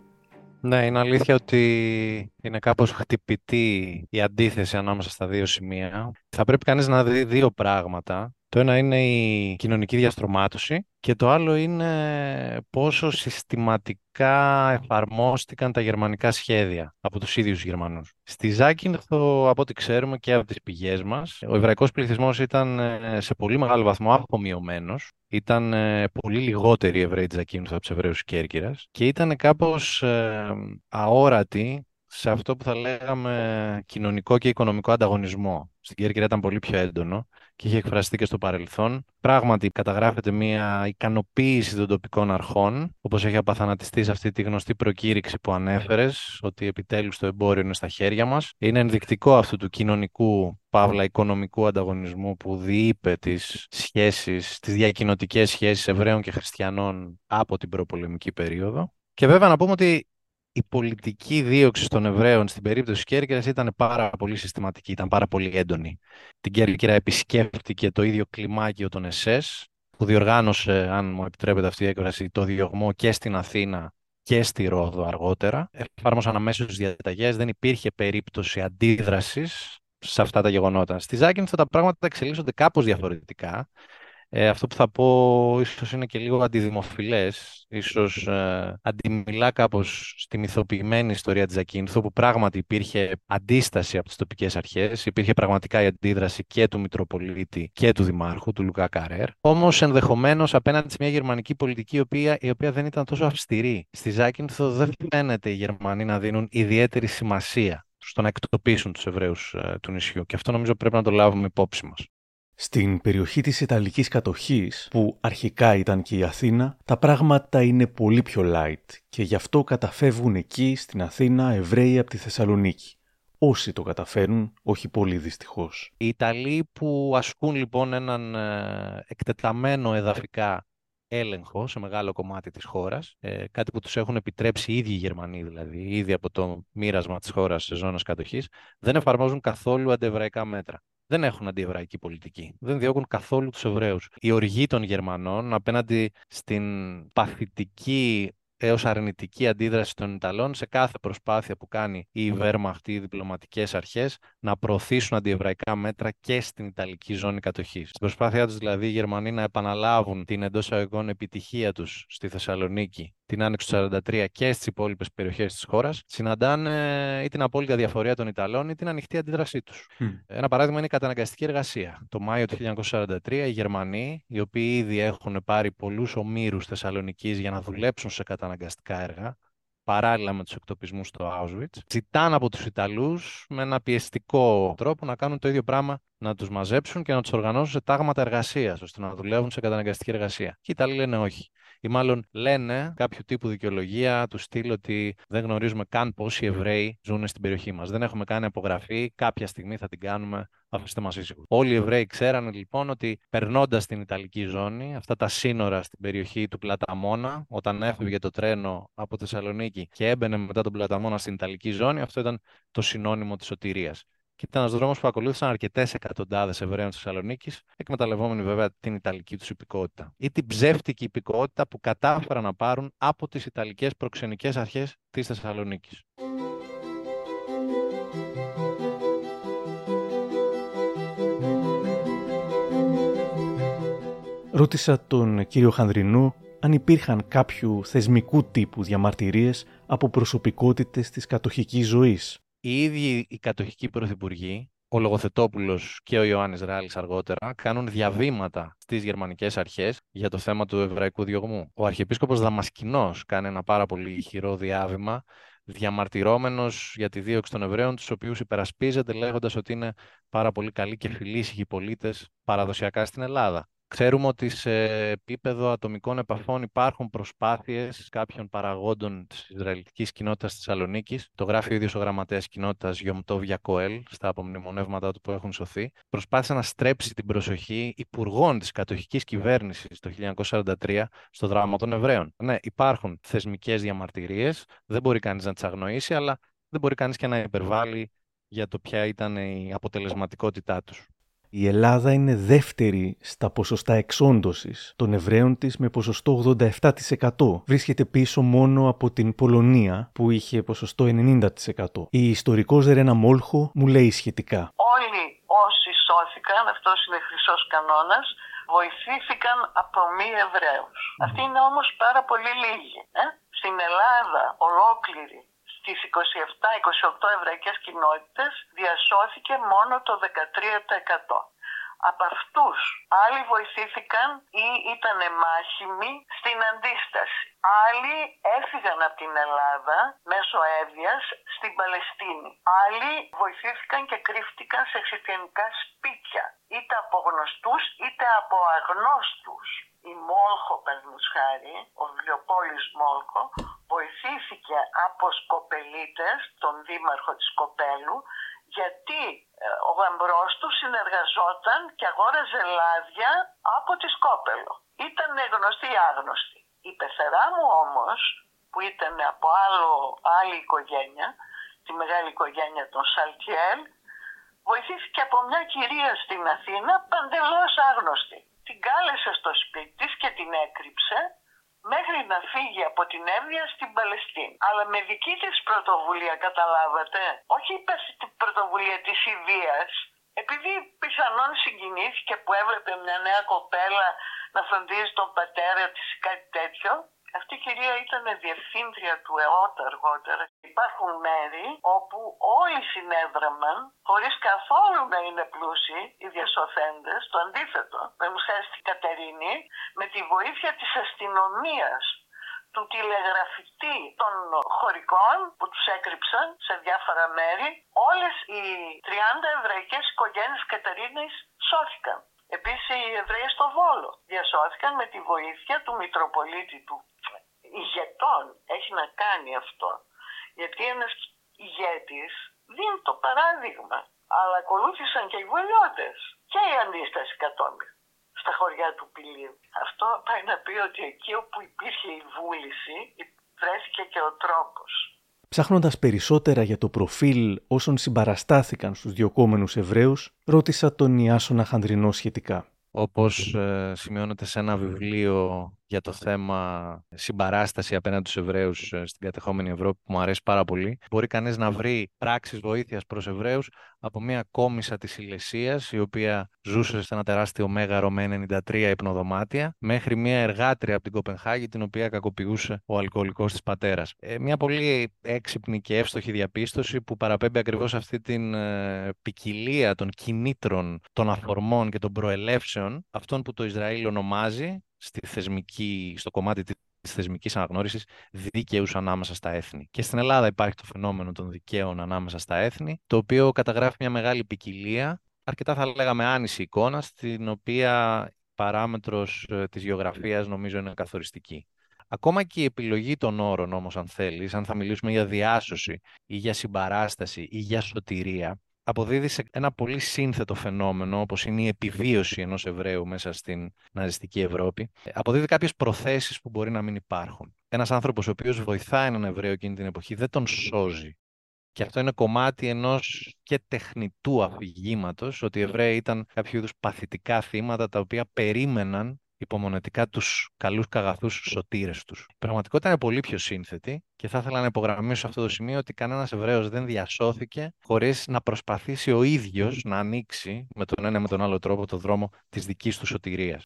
Speaker 6: Ναι, είναι αλήθεια ότι είναι κάπως χτυπητή η αντίθεση ανάμεσα στα δύο σημεία. Θα πρέπει κανείς να δει δύο πράγματα. Το ένα είναι η κοινωνική διαστρωμάτωση και το άλλο είναι πόσο συστηματικά εφαρμόστηκαν τα γερμανικά σχέδια από τους ίδιους Γερμανούς. Στη Ζάκυνθο, από ό,τι ξέρουμε και από τις πηγές μας, ο εβραϊκός πληθυσμός ήταν ε, σε πολύ μεγάλο βαθμό απομειωμένος. Ήταν ε, πολύ λιγότεροι Εβραίοι της Ζάκυνθο από τους Εβραίους Κέρκυρας και ήταν κάπως ε, αόρατοι σε αυτό που θα λέγαμε κοινωνικό και οικονομικό ανταγωνισμό. Στην Κέρκυρα ήταν πολύ πιο έντονο και είχε εκφραστεί και στο παρελθόν. Πράγματι, καταγράφεται μια ικανοποίηση των τοπικών αρχών, όπως έχει απαθανατιστεί σε αυτή τη γνωστή προκήρυξη που ανέφερες, ότι επιτέλους το εμπόριο είναι στα χέρια μας. Είναι ενδεικτικό αυτού του κοινωνικού, παύλα οικονομικού ανταγωνισμού που διείπε τις σχέσεις, τις διακοινωτικές σχέσεις Εβραίων και Χριστιανών από την προπολεμική περίοδο. Και βέβαια να πούμε ότι η πολιτική δίωξη των Εβραίων στην περίπτωση της Κέρκυρας ήταν πάρα πολύ συστηματική, ήταν πάρα πολύ έντονη. Την Κέρκυρα επισκέφτηκε το ίδιο κλιμάκιο των ΕΣΕΣ, που διοργάνωσε, αν μου επιτρέπετε αυτή η έκφραση, το διωγμό και στην Αθήνα και στη Ρόδο αργότερα. Εφάρμοσαν αμέσως τι διαταγές, δεν υπήρχε περίπτωση αντίδρασης σε αυτά τα γεγονότα. Στη Ζάκυνθο τα πράγματα εξελίσσονται κάπως διαφορετικά. Ε, αυτό που θα πω ίσως είναι και λίγο αντιδημοφιλές, ίσως ε, αντιμιλά κάπως στη μυθοποιημένη ιστορία της Ακίνθου, που πράγματι υπήρχε αντίσταση από τις τοπικές αρχές, υπήρχε πραγματικά η αντίδραση και του Μητροπολίτη και του Δημάρχου, του Λουκά Καρέρ, όμως ενδεχομένως απέναντι σε μια γερμανική πολιτική η οποία, η οποία δεν ήταν τόσο αυστηρή. Στη Ζάκυνθο δεν φαίνεται οι Γερμανοί να δίνουν ιδιαίτερη σημασία στο να εκτοπίσουν τους Εβραίους ε, του νησιού και αυτό νομίζω πρέπει να το λάβουμε υπόψη μας.
Speaker 1: Στην περιοχή της Ιταλικής κατοχής, που αρχικά ήταν και η Αθήνα, τα πράγματα είναι πολύ πιο light και γι' αυτό καταφεύγουν εκεί στην Αθήνα Εβραίοι από τη Θεσσαλονίκη. Όσοι το καταφέρνουν, όχι πολύ δυστυχώς.
Speaker 6: Οι Ιταλοί που ασκούν λοιπόν έναν ε, εκτεταμένο εδαφικά έλεγχο σε μεγάλο κομμάτι της χώρας, ε, κάτι που τους έχουν επιτρέψει οι ίδιοι οι Γερμανοί δηλαδή, ήδη από το μοίρασμα της χώρας σε ζώνες κατοχής, δεν εφαρμόζουν καθόλου αντιεβραϊκά μέτρα δεν έχουν αντιεβραϊκή πολιτική. Δεν διώκουν καθόλου τους Εβραίους. Η οργή των Γερμανών απέναντι στην παθητική έως αρνητική αντίδραση των Ιταλών σε κάθε προσπάθεια που κάνει η Βέρμαχτ ή οι διπλωματικές αρχές να προωθήσουν αντιεβραϊκά μέτρα και στην Ιταλική ζώνη κατοχής. Στην προσπάθειά τους δηλαδή οι Γερμανοί να επαναλάβουν την εντός αγωγών επιτυχία τους στη Θεσσαλονίκη την άνοιξη του 1943 και στις υπόλοιπες περιοχές της χώρας, συναντάνε ή την απόλυτη διαφορία των Ιταλών ή την ανοιχτή αντίδρασή τους. Ένα παράδειγμα είναι η καταναγκαστική εργασία. Το Μάιο του 1943 οι Γερμανοί, οι οποίοι ήδη έχουν πάρει πολλούς ομήρους Θεσσαλονίκη για να δουλέψουν σε καταναγκαστικά έργα, παράλληλα με τους εκτοπισμούς στο Auschwitz, ζητάνε από τους Ιταλούς με ένα πιεστικό τρόπο να κάνουν το ίδιο πράγμα να τους μαζέψουν και να τους οργανώσουν σε τάγματα εργασίας, ώστε να δουλεύουν σε καταναγκαστική εργασία. Και οι Ιταλοί λένε όχι. Ή μάλλον λένε κάποιο τύπου δικαιολογία του στυλ ότι δεν γνωρίζουμε καν πόσοι Εβραίοι ζουν στην περιοχή μας. Δεν έχουμε κάνει απογραφή. Κάποια στιγμή θα την κάνουμε. Αφήστε μας ήσυχους. Όλοι οι Εβραίοι ξέρανε λοιπόν ότι περνώντας την Ιταλική ζώνη, αυτά τα σύνορα στην περιοχή του Πλαταμόνα, όταν έφευγε το τρένο από Θεσσαλονίκη και έμπαινε μετά τον Πλαταμόνα στην Ιταλική ζώνη, αυτό ήταν το συνώνυμο της σωτηρίας. Και ήταν ένας δρόμος που ακολούθησαν αρκετές εκατοντάδες Εβραίων της Θεσσαλονίκης, εκμεταλλευόμενοι βέβαια την Ιταλική τους υπηκότητα. Ή την ψεύτικη υπηκότητα που κατάφεραν να πάρουν από τις Ιταλικές προξενικές αρχές της Θεσσαλονίκης.
Speaker 1: Ρώτησα τον κύριο Χανδρινού αν υπήρχαν κάποιου θεσμικού τύπου διαμαρτυρίες από προσωπικότητες της κατοχικής ζωής
Speaker 6: οι ίδιοι οι κατοχικοί πρωθυπουργοί, ο Λογοθετόπουλος και ο Ιωάννης Ράλης αργότερα, κάνουν διαβήματα στις γερμανικές αρχές για το θέμα του εβραϊκού διωγμού. Ο Αρχιεπίσκοπος Δαμασκηνός κάνει ένα πάρα πολύ ηχηρό διάβημα διαμαρτυρόμενος για τη δίωξη των Εβραίων, τους οποίους υπερασπίζεται λέγοντας ότι είναι πάρα πολύ καλοί και φιλήσυχοι πολίτες παραδοσιακά στην Ελλάδα. Ξέρουμε ότι σε επίπεδο ατομικών επαφών υπάρχουν προσπάθειες κάποιων παραγόντων της Ισραηλιτικής κοινότητας της Θεσσαλονίκης. Το γράφει ο ίδιος ο γραμματέας κοινότητας Γιομτόβ Κοέλ στα απομνημονεύματά του που έχουν σωθεί. Προσπάθησε να στρέψει την προσοχή υπουργών της κατοχικής κυβέρνησης το 1943 στο δράμα των Εβραίων. Ναι, υπάρχουν θεσμικές διαμαρτυρίες, δεν μπορεί κανείς να τις αγνοήσει, αλλά δεν μπορεί κανείς και να υπερβάλλει για το ποια ήταν η αποτελεσματικότητά τους.
Speaker 1: Η Ελλάδα είναι δεύτερη στα ποσοστά εξόντωσης των Εβραίων της με ποσοστό 87%. Βρίσκεται πίσω μόνο από την Πολωνία που είχε ποσοστό 90%. Η ιστορικός Ρένα Μόλχο μου λέει σχετικά.
Speaker 5: Όλοι όσοι σώθηκαν, αυτός είναι χρυσός κανόνας, βοηθήθηκαν από μη Εβραίους. Αυτοί είναι όμως πάρα πολύ λίγοι. Ε; Στην Ελλάδα ολόκληρη στις 27-28 εβραϊκές κοινότητες διασώθηκε μόνο το 13%. Από αυτούς άλλοι βοηθήθηκαν ή ήταν μάχημοι στην αντίσταση. Άλλοι έφυγαν από την Ελλάδα μέσω έδειας στην Παλαιστίνη. Άλλοι βοηθήθηκαν και κρύφτηκαν σε χριστιανικά σπίτια, είτε από γνωστούς είτε από αγνώστους. Η Μόλχο, παραδείγματος χάρη, ο βιβλιοπόλης Μόλχο, βοηθήθηκε από σκοπελίτες, τον δήμαρχο της Κοπέλου, γιατί ε, ο γαμπρός του συνεργαζόταν και αγόραζε λάδια από τη Σκόπελο. Ήταν γνωστή ή άγνωστη. Η πεθερά μου όμως, που ήταν από άλλο, άλλη οικογένεια, τη μεγάλη οικογένεια των Σαλτιέλ, βοηθήθηκε από μια κυρία στην Αθήνα παντελώς άγνωστη. Την κάλεσε στο σπίτι της και την έκρυψε μέχρι να φύγει από την Εύβοια στην Παλαιστίνη. Αλλά με δική της πρωτοβουλία καταλάβατε, όχι την πρωτοβουλία της ιδίας, επειδή πιθανόν συγκινήθηκε που έβλεπε μια νέα κοπέλα να φροντίζει τον πατέρα της ή κάτι τέτοιο, αυτή η κυρία ήταν διευθύντρια του ΕΟΤ αργότερα. Υπάρχουν μέρη όπου όλοι συνέδραμαν χωρίς καθόλου να είναι πλούσιοι οι διασωθέντες, το αντίθετο. Με μου στη Κατερίνη με τη βοήθεια της αστυνομίας του τηλεγραφητή των χωρικών που τους έκρυψαν σε διάφορα μέρη, όλες οι 30 εβραϊκές οικογένειες Κατερίνης σώθηκαν. Επίσης οι Εβραίοι στο Βόλο διασώθηκαν με τη βοήθεια του Μητροπολίτη του ηγετών. Έχει να κάνει αυτό. Γιατί ένας ηγέτης δίνει το παράδειγμα. Αλλά ακολούθησαν και οι βολιώτες και η αντίσταση κατόμοι στα χωριά του Πηλίου. Αυτό πάει να πει ότι εκεί όπου υπήρχε η βούληση βρέθηκε και ο τρόπος.
Speaker 1: Ψάχνοντας περισσότερα για το προφίλ όσων συμπαραστάθηκαν στους διοκόμενους Εβραίους, ρώτησα τον Ιάσονα Χανδρινό σχετικά.
Speaker 6: Όπως ε, σημειώνεται σε ένα βιβλίο για το θέμα συμπαράσταση απέναντι στους Εβραίους ε, στην κατεχόμενη Ευρώπη που μου αρέσει πάρα πολύ. Μπορεί κανείς να βρει πράξεις βοήθειας προς Εβραίους από μια κόμισα της Ηλεσίας η οποία ζούσε σε ένα τεράστιο μέγαρο με 93 υπνοδωμάτια μέχρι μια εργάτρια από την Κοπενχάγη την οποία κακοποιούσε ο αλκοολικός της πατέρας. Ε, μια πολύ έξυπνη και εύστοχη διαπίστωση που παραπέμπει ακριβώς αυτή την ε, ποικιλία των κινήτρων, των αφορμών και των προελεύσεων αυτών που το Ισραήλ ονομάζει στη θεσμική, στο κομμάτι της θεσμικής αναγνώρισης δίκαιους ανάμεσα στα έθνη. Και στην Ελλάδα υπάρχει το φαινόμενο των δικαίων ανάμεσα στα έθνη, το οποίο καταγράφει μια μεγάλη ποικιλία αρκετά θα λέγαμε άνηση εικόνα, στην οποία η παράμετρος ε, της γεωγραφίας νομίζω είναι καθοριστική. Ακόμα και η επιλογή των όρων όμως αν θέλεις, αν θα μιλήσουμε για διάσωση ή για συμπαράσταση ή για σωτηρία, αποδίδει σε ένα πολύ σύνθετο φαινόμενο όπως είναι η επιβίωση ενός Εβραίου μέσα στην ναζιστική Ευρώπη. Αποδίδει κάποιες προθέσεις που μπορεί να μην υπάρχουν. Ένας άνθρωπος ο οποίος βοηθάει έναν Εβραίο εκείνη την εποχή δεν τον σώζει. Και αυτό είναι κομμάτι ενός και τεχνητού αφηγήματος ότι οι Εβραίοι ήταν κάποιο είδους παθητικά θύματα τα οποία περίμεναν υπομονετικά τους καλούς καγαθούς σωτήρες τους. Η πραγματικότητα είναι πολύ πιο σύνθετη και θα ήθελα να υπογραμμίσω σε αυτό το σημείο ότι κανένας Εβραίος δεν διασώθηκε χωρίς να προσπαθήσει ο ίδιος να ανοίξει με τον ένα με τον άλλο τρόπο το δρόμο της δικής του σωτηρίας.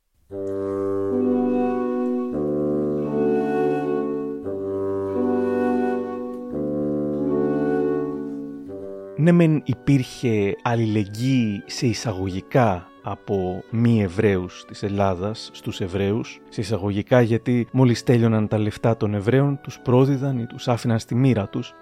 Speaker 1: Ναι μεν υπήρχε αλληλεγγύη σε εισαγωγικά από μη Εβραίους της Ελλάδας στους Εβραίους, σε εισαγωγικά γιατί μόλις τέλειωναν τα λεφτά των Εβραίων τους πρόδιδαν ή τους άφηναν στη μοίρα τους.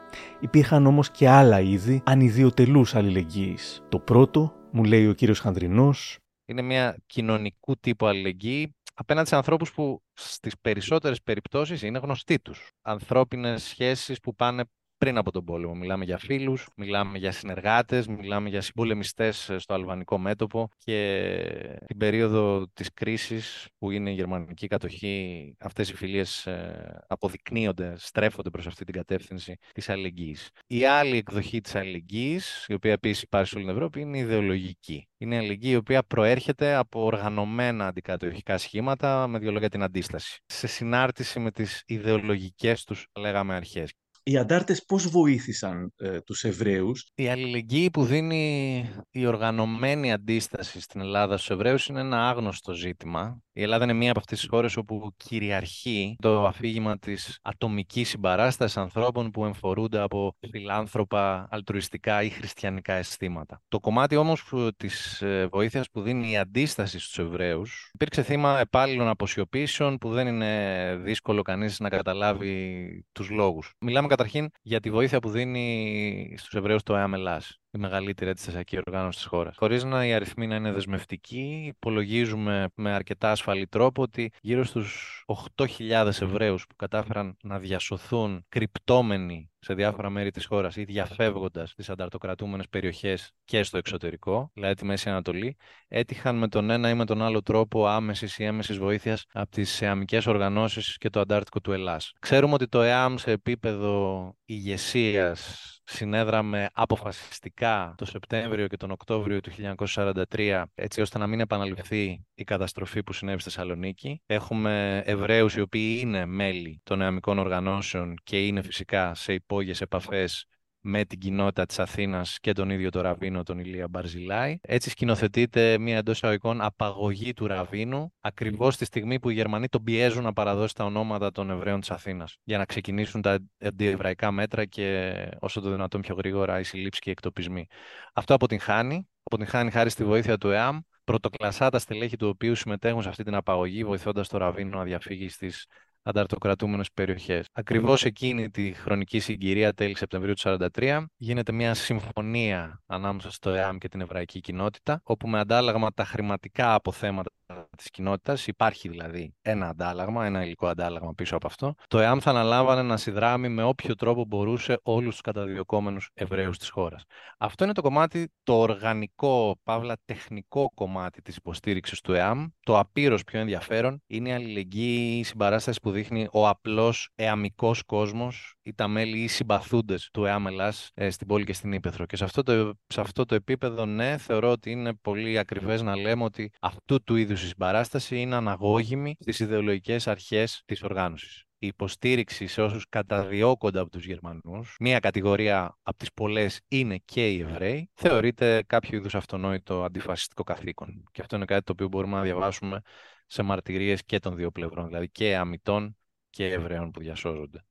Speaker 1: Υπήρχαν όμως και άλλα είδη ανιδιοτελούς αλληλεγγύης. Το πρώτο, μου λέει ο κύριος Χανδρινός,
Speaker 6: είναι μια κοινωνικού τύπου αλληλεγγύη απέναντι σε ανθρώπους που στις περισσότερες περιπτώσεις είναι γνωστοί τους. Ανθρώπινες σχέσεις που πάνε πριν από τον πόλεμο. Μιλάμε για φίλους, μιλάμε για συνεργάτες, μιλάμε για συμπολεμιστές στο αλβανικό μέτωπο και την περίοδο της κρίσης που είναι η γερμανική κατοχή, αυτές οι φιλίες ε, αποδεικνύονται, στρέφονται προς αυτή την κατεύθυνση της αλληλεγγύης. Η άλλη εκδοχή της αλληλεγγύης, η οποία επίσης υπάρχει σε όλη την Ευρώπη, είναι η ιδεολογική. Είναι η αλληλεγγύη η οποία προέρχεται από οργανωμένα αντικατοχικά σχήματα με δύο λόγια την αντίσταση. Σε συνάρτηση με τις ιδεολογικές τους, λέγαμε, αρχές
Speaker 1: οι αντάρτες πώς βοήθησαν ε, τους Εβραίους;
Speaker 6: Η αλληλεγγύη που δίνει η οργανωμένη αντίσταση στην Ελλάδα στους Εβραίους είναι ένα άγνωστο ζήτημα. Η Ελλάδα είναι μία από αυτές τις χώρες όπου κυριαρχεί το αφήγημα της ατομικής συμπαράστασης ανθρώπων που εμφορούνται από φιλάνθρωπα, αλτρουιστικά ή χριστιανικά αισθήματα. Το κομμάτι όμως της ε, βοήθειας που δίνει η αντίσταση στους Εβραίους υπήρξε θύμα επάλληλων αποσιωπήσεων που δεν είναι δύσκολο κανείς να καταλάβει τους λόγους. Μιλάμε καταρχήν για τη βοήθεια που δίνει στους Εβραίους το ΕΑΜΕΛΑΣ η μεγαλύτερη αντιστασιακή οργάνωση της χώρας. Χωρίς να οι αριθμοί να είναι δεσμευτικοί, υπολογίζουμε με αρκετά ασφαλή τρόπο ότι γύρω στους 8.000 Εβραίους που κατάφεραν να διασωθούν κρυπτόμενοι σε διάφορα μέρη της χώρας ή διαφεύγοντας τις ανταρτοκρατούμενες περιοχές και στο εξωτερικό, δηλαδή τη Μέση Ανατολή, έτυχαν με τον ένα ή με τον άλλο τρόπο άμεσης ή έμεσης βοήθειας από τις εαμικές οργανώσεις και το αντάρτικο του Ελλάς. Ξέρουμε ότι το ΕΑΜ σε επίπεδο ηγεσίας συνέδραμε αποφασιστικά το Σεπτέμβριο και τον Οκτώβριο του 1943 έτσι ώστε να μην επαναληφθεί η καταστροφή που συνέβη στη Θεσσαλονίκη. Έχουμε Εβραίους οι οποίοι είναι μέλη των νεαμικών οργανώσεων και είναι φυσικά σε υπόγειες επαφές με την κοινότητα της Αθήνας και τον ίδιο το Ραβίνο, τον Ηλία Μπαρζιλάη. Έτσι σκηνοθετείται μια εντός εισαγωγικών απαγωγή του Ραβίνου, ακριβώς τη στιγμή που οι Γερμανοί τον πιέζουν να παραδώσει τα ονόματα των Εβραίων της Αθήνας, για να ξεκινήσουν τα αντιεβραϊκά μέτρα και όσο το δυνατόν πιο γρήγορα οι συλλήψεις και οι εκτοπισμοί. Αυτό αποτυγχάνει, αποτυγχάνει χάρη στη βοήθεια του ΕΑΜ, πρωτοκλασσά τα στελέχη του οποίου συμμετέχουν σε αυτή την απαγωγή, βοηθώντας το Ραβίνο να διαφύγει στις ανταρτοκρατούμενες περιοχές. Ακριβώς εκείνη τη χρονική συγκυρία τέλη Σεπτεμβρίου του 1943 γίνεται μια συμφωνία ανάμεσα στο ΕΑΜ και την εβραϊκή κοινότητα, όπου με αντάλλαγμα τα χρηματικά αποθέματα της κοινότητας, υπάρχει δηλαδή ένα αντάλλαγμα, ένα υλικό αντάλλαγμα πίσω από αυτό, το ΕΑΜ θα αναλάμβανε να συνδράμει με όποιο τρόπο μπορούσε όλους τους καταδιωκόμενους Εβραίους της χώρας. Αυτό είναι το κομμάτι, το οργανικό, παύλα τεχνικό κομμάτι της υποστήριξης του ΕΑΜ. Το απείρως πιο ενδιαφέρον είναι η αλληλεγγύη, η συμπαράσταση που δείχνει ο απλός εαμικός κόσμος ή τα μέλη ή συμπαθούντες του ΕΑΜ Ελλάς ε, στην πόλη και στην Ήπεθρο. Και σε αυτό, το, σε αυτό το επίπεδο, ναι, θεωρώ ότι είναι πολύ ακριβές να λέμε ότι αυτού του είδους η συμπαράσταση είναι αναγώγημη στις ιδεολογικές αρχές της οργάνωσης η υποστήριξη σε όσους καταδιώκονται από τους Γερμανούς, μία κατηγορία από τις πολλές είναι και οι Εβραίοι, θεωρείται κάποιο είδους αυτονόητο αντιφασιστικό καθήκον. Και αυτό είναι κάτι το οποίο μπορούμε να διαβάσουμε σε μαρτυρίες και των δύο πλευρών, δηλαδή και αμυτών και Εβραίων που διασώζονται.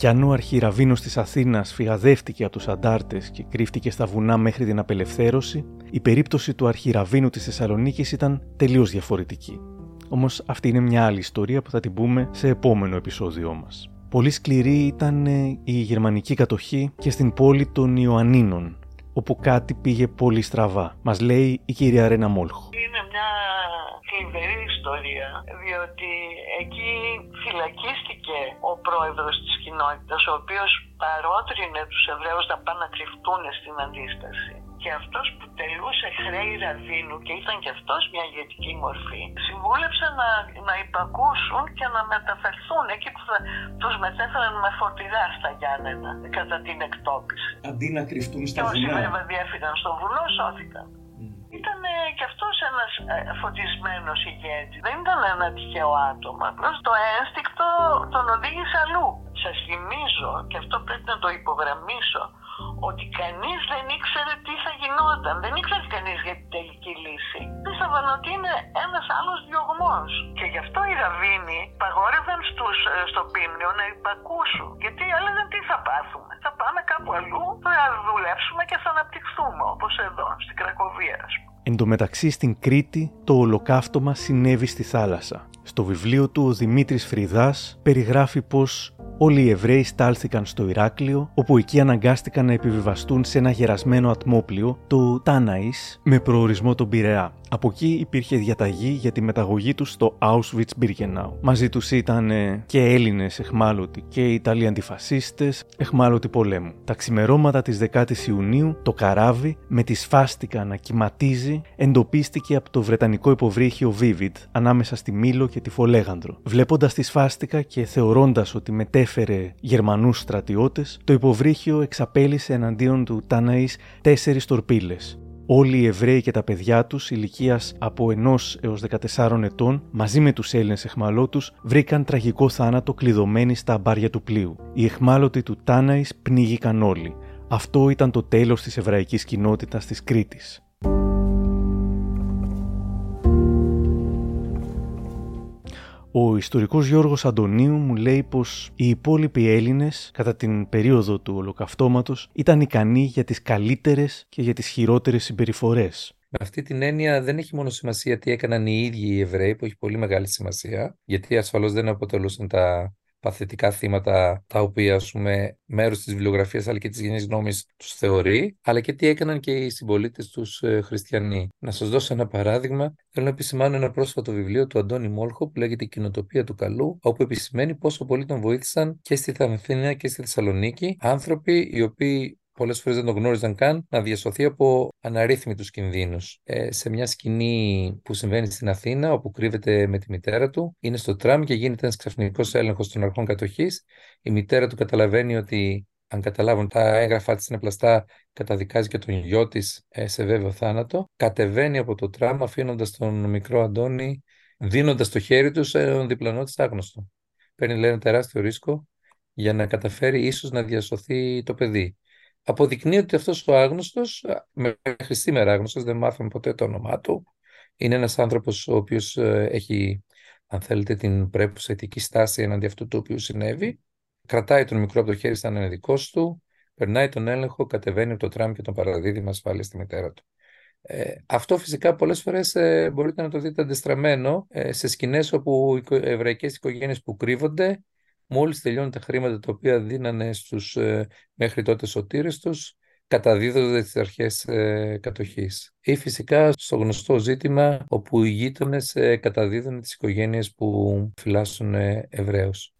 Speaker 1: Κι αν ο αρχιραβίνος της Αθήνας φυγαδεύτηκε από τους αντάρτες και κρύφτηκε στα βουνά μέχρι την απελευθέρωση, η περίπτωση του αρχιραβίνου της Θεσσαλονίκης ήταν τελείως διαφορετική. Όμως αυτή είναι μια άλλη ιστορία που θα την πούμε σε επόμενο επεισόδιό μας. Πολύ σκληρή ήταν ε, η γερμανική κατοχή και στην πόλη των Ιωαννίνων, όπου κάτι πήγε πολύ στραβά. Μας λέει η κυρία Ρένα Μόλχο.
Speaker 5: Είναι μια θλιβερή ιστορία, διότι εκεί φυλακίστηκε ο πρόεδρος της κοινότητας, ο οποίος παρότρινε τους Εβραίους να πάνε να κρυφτούν στην αντίσταση. Και αυτός που τελούσε χρέη ραβίνου και ήταν και αυτός μια ηγετική μορφή, συμβούλεψε να, να υπακούσουν και να μεταφερθούν εκεί που θα, τους μετέφεραν με φορτηγά στα Γιάννενα κατά την εκτόπιση.
Speaker 2: Αντί να κρυφτούν στα
Speaker 5: Και όσοι
Speaker 2: βουνά.
Speaker 5: βέβαια διέφυγαν στο βουνό σώθηκαν. Ήταν και αυτός ένας ε, φωτισμένος ηγέτης. Δεν ήταν ένα τυχαίο άτομο. Απλώς το ένστικτο τον οδήγησε αλλού. Σας θυμίζω, και αυτό πρέπει να το υπογραμμίσω, ότι κανείς δεν ήξερε τι θα γινόταν. Δεν ήξερε κανείς για την τελική λύση. Πίστευαν ότι είναι ένας άλλος διωγμός. Και γι' αυτό οι Ραβίνοι παγόρευαν στους, ε, στο πίμνιο να υπακούσουν. Γιατί έλεγαν τι θα πάθουμε; Θα πάμε κάπου αλλού, θα δουλέψουμε και θα αναπτυχθούμε. Όπως εδώ, στην Κρακοβία, ας πούμε.
Speaker 1: Εν τω μεταξύ στην Κρήτη το ολοκαύτωμα συνέβη στη θάλασσα. Στο βιβλίο του ο Δημήτρης Φρυδάς περιγράφει πως όλοι οι Εβραίοι στάλθηκαν στο Ηράκλειο όπου εκεί αναγκάστηκαν να επιβιβαστούν σε ένα γερασμένο ατμόπλιο, το Τάναης, με προορισμό τον Πειραιά. Από εκεί υπήρχε διαταγή για τη μεταγωγή τους στο Auschwitz-Birkenau. Μαζί τους ήταν ε, και Έλληνες εχμάλωτοι και Ιταλοί αντιφασίστες εχμάλωτοι πολέμου. Τα ξημερώματα της 10ης Ιουνίου το καράβι με τη σφάστικα να κυματίζει εντοπίστηκε από το βρετανικό υποβρύχιο Vivid ανάμεσα στη Μήλο και τη Φολέγανδρο. Βλέποντας τη σφάστικα και θεωρώντας ότι μετέφερε Γερμανούς στρατιώτες, το υποβρύχιο εξαπέλυσε εναντίον του Τάναης τέσσερις τορπίλες. Όλοι οι Εβραίοι και τα παιδιά τους ηλικίας από 1 έως 14 ετών, μαζί με τους Έλληνες εχμαλώτους, βρήκαν τραγικό θάνατο κλειδωμένοι στα αμπάρια του πλοίου. Οι εχμάλωτοι του Τάναης πνίγηκαν όλοι. Αυτό ήταν το τέλος της εβραϊκής κοινότητας της Κρήτης. Ο ιστορικός Γιώργος Αντωνίου μου λέει πως οι υπόλοιποι Έλληνες κατά την περίοδο του ολοκαυτώματος ήταν ικανοί για τις καλύτερες και για τις χειρότερες συμπεριφορές.
Speaker 3: Με αυτή την έννοια δεν έχει μόνο σημασία τι έκαναν οι ίδιοι οι Εβραίοι, που έχει πολύ μεγάλη σημασία, γιατί ασφαλώς δεν αποτελούσαν τα παθητικά θύματα τα οποία ας πούμε μέρος της βιβλιογραφίας αλλά και της γενής γνώμης τους θεωρεί αλλά και τι έκαναν και οι συμπολίτες τους ε, χριστιανοί. Να σας δώσω ένα παράδειγμα. Θέλω να επισημάνω ένα πρόσφατο βιβλίο του Αντώνη Μόλχο που λέγεται «Η κοινοτοπία του καλού» όπου επισημαίνει πόσο πολύ τον βοήθησαν και στη Αθήνα και στη Θεσσαλονίκη άνθρωποι οι οποίοι πολλές φορές δεν τον γνώριζαν καν, να διασωθεί από αναρρύθμιτους κινδύνους. Ε, σε μια σκηνή που συμβαίνει στην Αθήνα, όπου κρύβεται με τη μητέρα του, είναι στο τραμ και γίνεται ένας ξαφνικός έλεγχος των αρχών κατοχής. Η μητέρα του καταλαβαίνει ότι αν καταλάβουν τα έγγραφά της είναι πλαστά, καταδικάζει και τον γιο της ε, σε βέβαιο θάνατο. Κατεβαίνει από το τραμ αφήνοντας τον μικρό Αντώνη, δίνοντας το χέρι του σε έναν διπλανό της άγνωστο. Παίρνει λέει, ένα τεράστιο ρίσκο για να καταφέρει ίσως να διασωθεί το παιδί αποδεικνύει ότι αυτός ο άγνωστος, μέχρι σήμερα άγνωστος, δεν μάθαμε ποτέ το όνομά του, είναι ένας άνθρωπος ο οποίος ε, έχει, αν θέλετε, την πρέπουσα ηθική στάση εναντί αυτού του οποίου συνέβη, κρατάει τον μικρό από το χέρι σαν ενδικό του, περνάει τον έλεγχο, κατεβαίνει από το τραμ και τον παραδίδει με ασφάλεια στη μητέρα του. Ε, αυτό φυσικά πολλές φορές ε, μπορείτε να το δείτε αντιστραμμένο ε, σε σκηνές όπου οι εβραϊκές οικογένειες που κρύβονται μόλις τελειώνουν τα χρήματα τα οποία δίνανε στους ε, μέχρι τότε σωτήρες τους, καταδίδονται τις αρχές ε, κατοχής. Ή φυσικά στο γνωστό ζήτημα όπου οι γείτονες ε, καταδίδουν τις οικογένειες που φυλάσσουν ε, Εβραίους.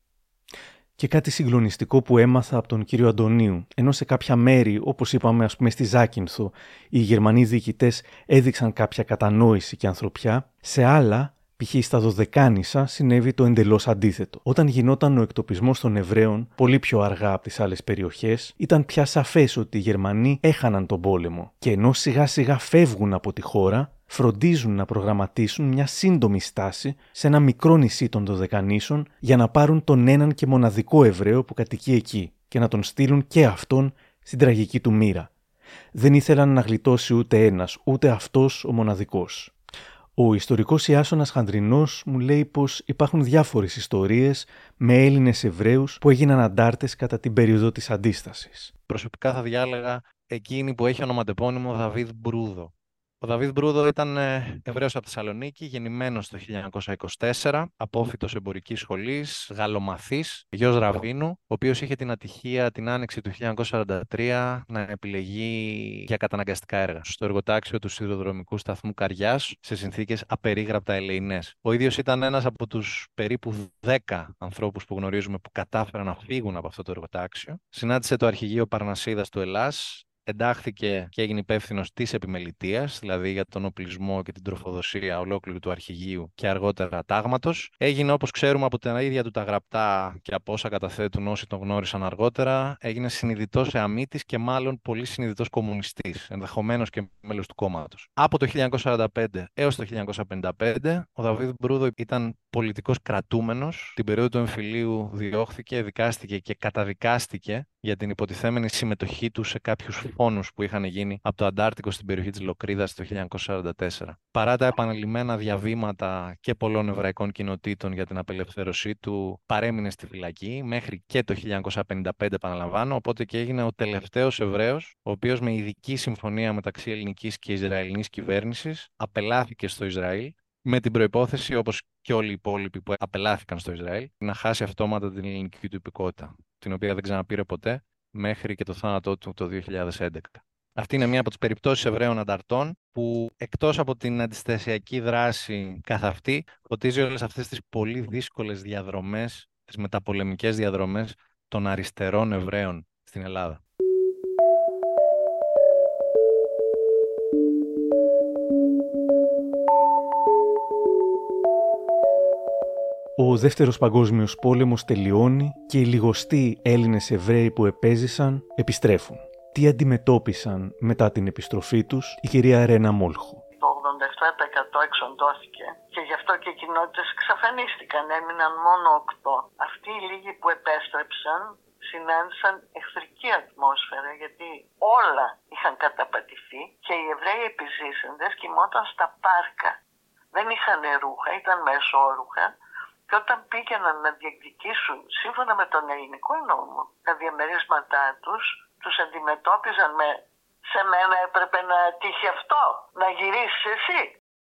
Speaker 1: Και κάτι συγκλονιστικό που έμαθα από τον κύριο Αντωνίου. Ενώ σε κάποια μέρη, όπως είπαμε, ας πούμε στη Ζάκυνθο, οι Γερμανοί διοικητές έδειξαν κάποια κατανόηση και ανθρωπιά, σε άλλα Π.χ. στα Δωδεκάνησα συνέβη το εντελώς αντίθετο. Όταν γινόταν ο εκτοπισμός των Εβραίων, πολύ πιο αργά από τις άλλες περιοχές, ήταν πια σαφές ότι οι Γερμανοί έχαναν τον πόλεμο. Και ενώ σιγά σιγά φεύγουν από τη χώρα, φροντίζουν να προγραμματίσουν μια σύντομη στάση σε ένα μικρό νησί των Δωδεκανήσων για να πάρουν τον έναν και μοναδικό Εβραίο που κατοικεί εκεί και να τον στείλουν και αυτόν στην τραγική του μοίρα. Δεν ήθελαν να γλιτώσει ούτε ένας, ούτε αυτός ο μοναδικός. Ο ιστορικός Ιάσονας Χαντρινός μου λέει πως υπάρχουν διάφορες ιστορίες με Έλληνες Εβραίους που έγιναν αντάρτες κατά την περίοδο της Αντίστασης.
Speaker 6: Προσωπικά θα διάλεγα εκείνη που έχει ονοματεπώνυμο Δαβίδ Μπρούδο. Ο Δαβίδ Μπρούδο ήταν ε, Εβραίος από Θεσσαλονίκη, γεννημένος το 1924, απόφυτος εμπορικής σχολής, γαλλομαθής, γιος Ραβίνου, ο οποίος είχε την ατυχία την άνοιξη του 1943 να επιλεγεί για καταναγκαστικά έργα στο εργοτάξιο του σιδηροδρομικού σταθμού Καριάς σε συνθήκες απερίγραπτα ελεηνές. Ο ίδιος ήταν ένας από τους περίπου 10 ανθρώπους που γνωρίζουμε που κατάφεραν να φύγουν από αυτό το εργοτάξιο. Συνάντησε το αρχηγείο Παρνασίδας του Ελλάς, εντάχθηκε και έγινε υπεύθυνος της επιμελητίας, δηλαδή για τον οπλισμό και την τροφοδοσία ολόκληρου του αρχηγείου και αργότερα τάγματος. Έγινε, όπως ξέρουμε από τα ίδια του τα γραπτά και από όσα καταθέτουν όσοι τον γνώρισαν αργότερα, έγινε συνειδητός εαμίτη και μάλλον πολύ συνειδητός κομμουνιστής, ενδεχομένως και μέλος του κόμματος. Από το 1945 έως το 1955, ο Δαβίδ Μπρούδο ήταν πολιτικός κρατούμενος. Την περίοδο του εμφυλίου διώχθηκε, δικάστηκε και καταδικάστηκε για την υποτιθέμενη συμμετοχή του σε κάποιους φόνους που είχαν γίνει από το Αντάρτικο στην περιοχή της Λοκρίδας το 1944. Παρά τα επαναλημμένα διαβήματα και πολλών εβραϊκών κοινοτήτων για την απελευθέρωσή του, παρέμεινε στη φυλακή μέχρι και το 1955 επαναλαμβάνω, οπότε και έγινε ο τελευταίος Εβραίος, ο οποίος με ειδική συμφωνία μεταξύ ελληνικής και Ισραηλινής κυβέρνησης απελάθηκε στο Ισραήλ με την προϋπόθεση, όπως και όλοι οι υπόλοιποι που απελάθηκαν στο Ισραήλ, να χάσει αυτόματα την ελληνική του υπηκότητα, την οποία δεν ξαναπήρε ποτέ μέχρι και το θάνατό του το 2011. Αυτή είναι μία από τις περιπτώσεις Εβραίων ανταρτών που εκτός από την αντιστασιακή δράση καθ' αυτή φωτίζει όλες αυτές τις πολύ δύσκολες διαδρομές, τις μεταπολεμικές διαδρομές των αριστερών Εβραίων στην Ελλάδα.
Speaker 1: Ο Δεύτερος Παγκόσμιος Πόλεμος τελειώνει και οι λιγοστοί Έλληνες Εβραίοι που επέζησαν επιστρέφουν. Τι αντιμετώπισαν μετά την επιστροφή τους η κυρία Ρένα Μόλχο.
Speaker 5: Το 87% εξοντώθηκε και γι' αυτό και οι κοινότητες εξαφανίστηκαν, έμειναν μόνο 8. Αυτοί οι λίγοι που επέστρεψαν συνάντησαν εχθρική ατμόσφαιρα γιατί όλα είχαν καταπατηθεί και οι Εβραίοι επιζήσαντες κοιμόταν στα πάρκα. Δεν είχαν ρούχα, ήταν μεσόρουχα και όταν πήγαιναν να διεκδικήσουν σύμφωνα με τον ελληνικό νόμο τα διαμερίσματά τους, τους αντιμετώπιζαν με «σε μένα έπρεπε να τύχει αυτό, να γυρίσεις εσύ».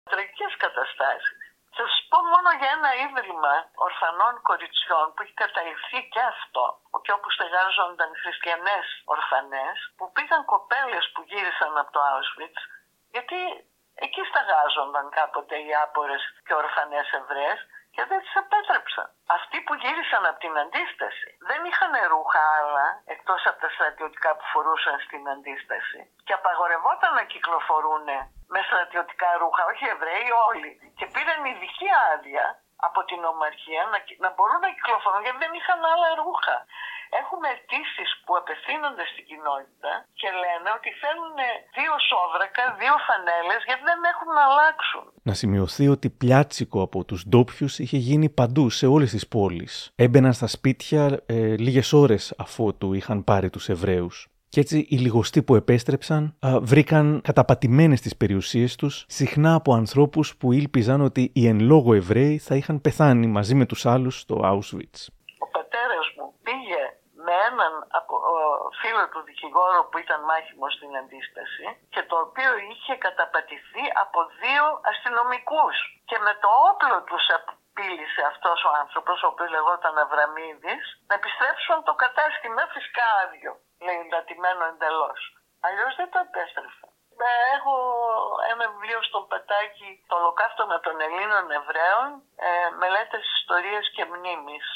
Speaker 5: Τραγικές καταστάσεις. Θα σας πω μόνο για ένα ίδρυμα ορφανών κοριτσιών που έχει καταληφθεί και αυτό και όπου στεγάζονταν χριστιανές ορφανές που πήγαν κοπέλες που γύρισαν από το Auschwitz γιατί εκεί στεγάζονταν κάποτε οι άπορες και ορφανές Εβραίες και δεν τις επέτρεψαν. Αυτοί που γύρισαν από την αντίσταση δεν είχαν ρούχα άλλα εκτός από τα στρατιωτικά που φορούσαν στην αντίσταση και απαγορευόταν να κυκλοφορούν με στρατιωτικά ρούχα, όχι Εβραίοι όλοι. Και πήραν ειδική άδεια από την Ομαρχία να, να μπορούν να κυκλοφορούν γιατί δεν είχαν άλλα ρούχα. Έχουμε αιτήσεις που απευθύνονται στην κοινότητα και λένε ότι θέλουν δύο σόβρακα, δύο φανέλες γιατί δεν έχουν να αλλάξουν.
Speaker 1: Να σημειωθεί ότι πλιάτσικο από τους ντόπιους είχε γίνει παντού σε όλες τις πόλεις. Έμπαιναν στα σπίτια ε, λίγες ώρες αφότου είχαν πάρει τους Εβραίους. Και έτσι οι λιγοστοί που επέστρεψαν α, βρήκαν καταπατημένες τις περιουσίες τους, συχνά από ανθρώπους που ήλπιζαν ότι οι εν λόγω Εβραίοι θα είχαν πεθάνει μαζί με τους άλλους στο Auschwitz.
Speaker 5: Ο πατέρας μου πήγε με έναν από, ο, φίλο του δικηγόρου που ήταν μάχημος στην αντίσταση και το οποίο είχε καταπατηθεί από δύο αστυνομικούς. Και με το όπλο τους απείλησε αυτός ο άνθρωπος ο οποίος λεγόταν Αβραμίδης να επιστρέψουν το κατάστημα φυσικά άδειο λέει εντατημένο εντελώς. Αλλιώς δεν το επέστρεφε ε, Έχω ένα βιβλίο στο πετάκι «Το ολοκαύτωμα των Ελλήνων Εβραίων, ε, μελέτες ιστορίες και μνήμης»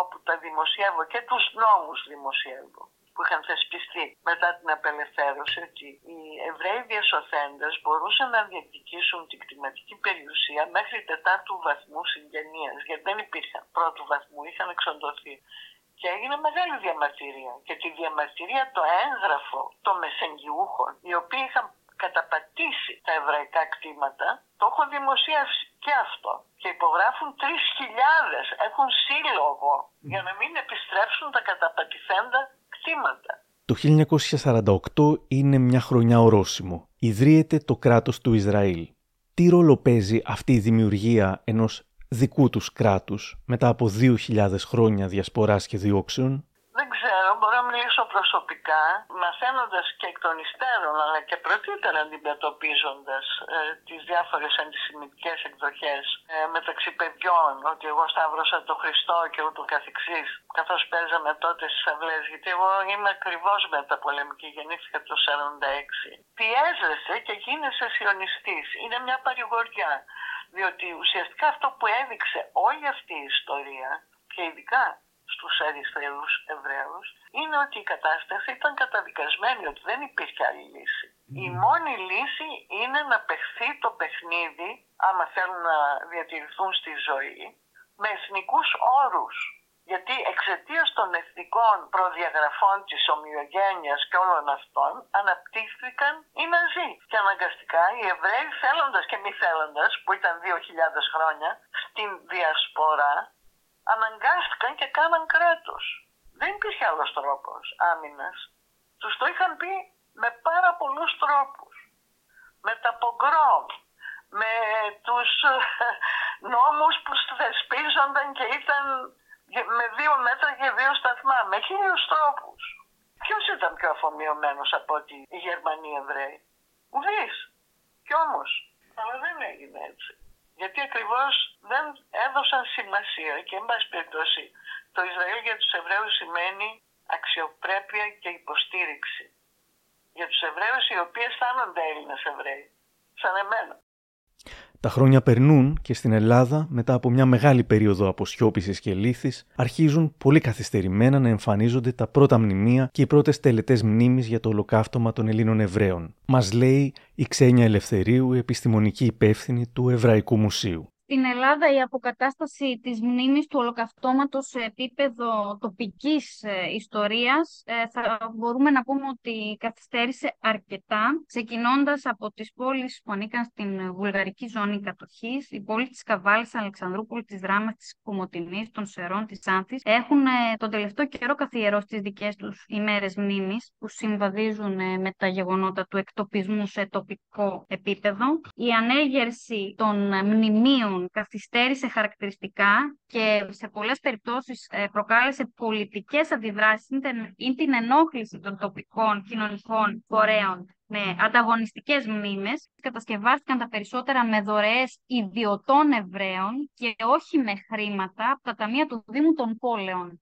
Speaker 5: όπου τα δημοσιεύω και τους νόμους δημοσιεύω που είχαν θεσπιστεί μετά την απελευθέρωση ότι οι Εβραίοι διασωθέντες μπορούσαν να διεκδικήσουν την κτηματική περιουσία μέχρι τετάρτου βαθμού συγγενείας γιατί δεν υπήρχαν πρώτου βαθμού, είχαν εξοντωθεί. Και έγινε μεγάλη διαμαρτυρία. Και τη διαμαρτυρία το έγγραφο των μεσεγγιούχων, οι οποίοι είχαν καταπατήσει τα εβραϊκά κτήματα, το έχω δημοσιεύσει και αυτό. Και υπογράφουν 3.000, έχουν σύλλογο για να μην επιστρέψουν τα καταπατηθέντα κτήματα.
Speaker 1: Το 1948 είναι μια χρονιά ορόσημο. Ιδρύεται το κράτος του Ισραήλ. Τι ρόλο παίζει αυτή η δημιουργία ενός δικού τους κράτους μετά από 2.000 χρόνια διασποράς και διώξεων;
Speaker 5: Δεν δεν ξέρω, μπορώ να μιλήσω προσωπικά, μαθαίνοντας και εκ των υστέρων, αλλά και πρωτήτερα αντιμετωπίζοντας ε, τις διάφορες αντισημιτικές εκδοχές ε, μεταξύ παιδιών, ότι εγώ σταύρωσα το Χριστό και ούτω καθεξής, καθώς παίζαμε τότε στις αυλές, γιατί εγώ είμαι ακριβώς μεταπολεμική, γεννήθηκα το 46. Πιέζεσαι και γίνεσαι σιωνιστής. Είναι μια παρηγοριά. Διότι ουσιαστικά αυτό που έδειξε όλη αυτή η ιστορία και ειδικά στους αριστερούς Εβραίους είναι ότι η κατάσταση ήταν καταδικασμένη, ότι δεν υπήρχε άλλη λύση. Η μόνη λύση είναι να παιχθεί το παιχνίδι, άμα θέλουν να διατηρηθούν στη ζωή, με εθνικούς όρους. Γιατί εξαιτίας των εθνικών προδιαγραφών της ομοιογένειας και όλων αυτών αναπτύχθηκαν οι Ναζί. Και αναγκαστικά οι Εβραίοι θέλοντας και μη θέλοντας, που ήταν 2.000 χρόνια, στην διασπορά, αναγκάστηκαν και κάναν κράτος. Δεν υπήρχε άλλος τρόπος άμυνας. Τους το είχαν πει με πάρα πολλούς τρόπους. Με τα πογκρόμ, με τους νόμους που θεσπίζονταν και ήταν με δύο μέτρα και δύο σταθμά, με χίλιους τρόπους. Ποιος ήταν πιο αφομοιωμένος από ότι οι Γερμανοί Εβραίοι; Ουδής. Κι όμως, αλλά δεν έγινε έτσι. Γιατί ακριβώς δεν έδωσαν σημασία και εν πάση περιπτώσει το Ισραήλ για τους Εβραίους σημαίνει αξιοπρέπεια και υποστήριξη. Για τους Εβραίους οι οποίοι αισθάνονται Έλληνες Εβραίοι, σαν εμένα.
Speaker 1: Τα χρόνια περνούν και στην Ελλάδα, μετά από μια μεγάλη περίοδο αποσιώπησης και λύθης, αρχίζουν πολύ καθυστερημένα να εμφανίζονται τα πρώτα μνημεία και οι πρώτες τελετές μνήμης για το ολοκαύτωμα των Ελλήνων Εβραίων. Μας λέει η Ξένια Ελευθερίου, επιστημονική υπεύθυνη του Εβραϊκού Μουσείου.
Speaker 4: Στην Ελλάδα η αποκατάσταση της μνήμης του ολοκαυτώματος σε επίπεδο τοπικής ε, ιστορίας ε, θα μπορούμε να πούμε ότι καθυστέρησε αρκετά, ξεκινώντας από τις πόλεις που ανήκαν στην βουλγαρική ζώνη κατοχής, η πόλη της Καβάλης, Αλεξανδρούπολη, της Δράμας, της Κομωτινής, των Σερών, της Άνθης, έχουν ε, τον τελευταίο καιρό καθιερώσει τις δικές τους ημέρες μνήμης που συμβαδίζουν με τα γεγονότα του εκτοπισμού σε τοπικό επίπεδο. Η ανέγερση των μνημείων καθυστέρησε χαρακτηριστικά και σε πολλές περιπτώσεις ε, προκάλεσε πολιτικές αντιδράσεις ή την ενόχληση των τοπικών κοινωνικών φορέων με ανταγωνιστικές μνήμες. Κατασκευάστηκαν τα περισσότερα με δωρεές ιδιωτών Εβραίων και όχι με χρήματα από τα ταμεία του Δήμου των Πόλεων.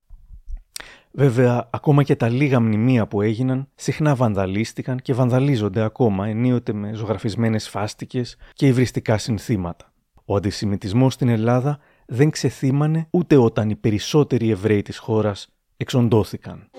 Speaker 1: Βέβαια, ακόμα και τα λίγα μνημεία που έγιναν συχνά βανδαλίστηκαν και βανδαλίζονται ακόμα ενίοτε με ζωγραφισμένες φάστικες και υβριστικά συνθήματα. Ο αντισημιτισμός στην Ελλάδα δεν ξεθύμανε ούτε όταν οι περισσότεροι Εβραίοι της χώρας εξοντώθηκαν.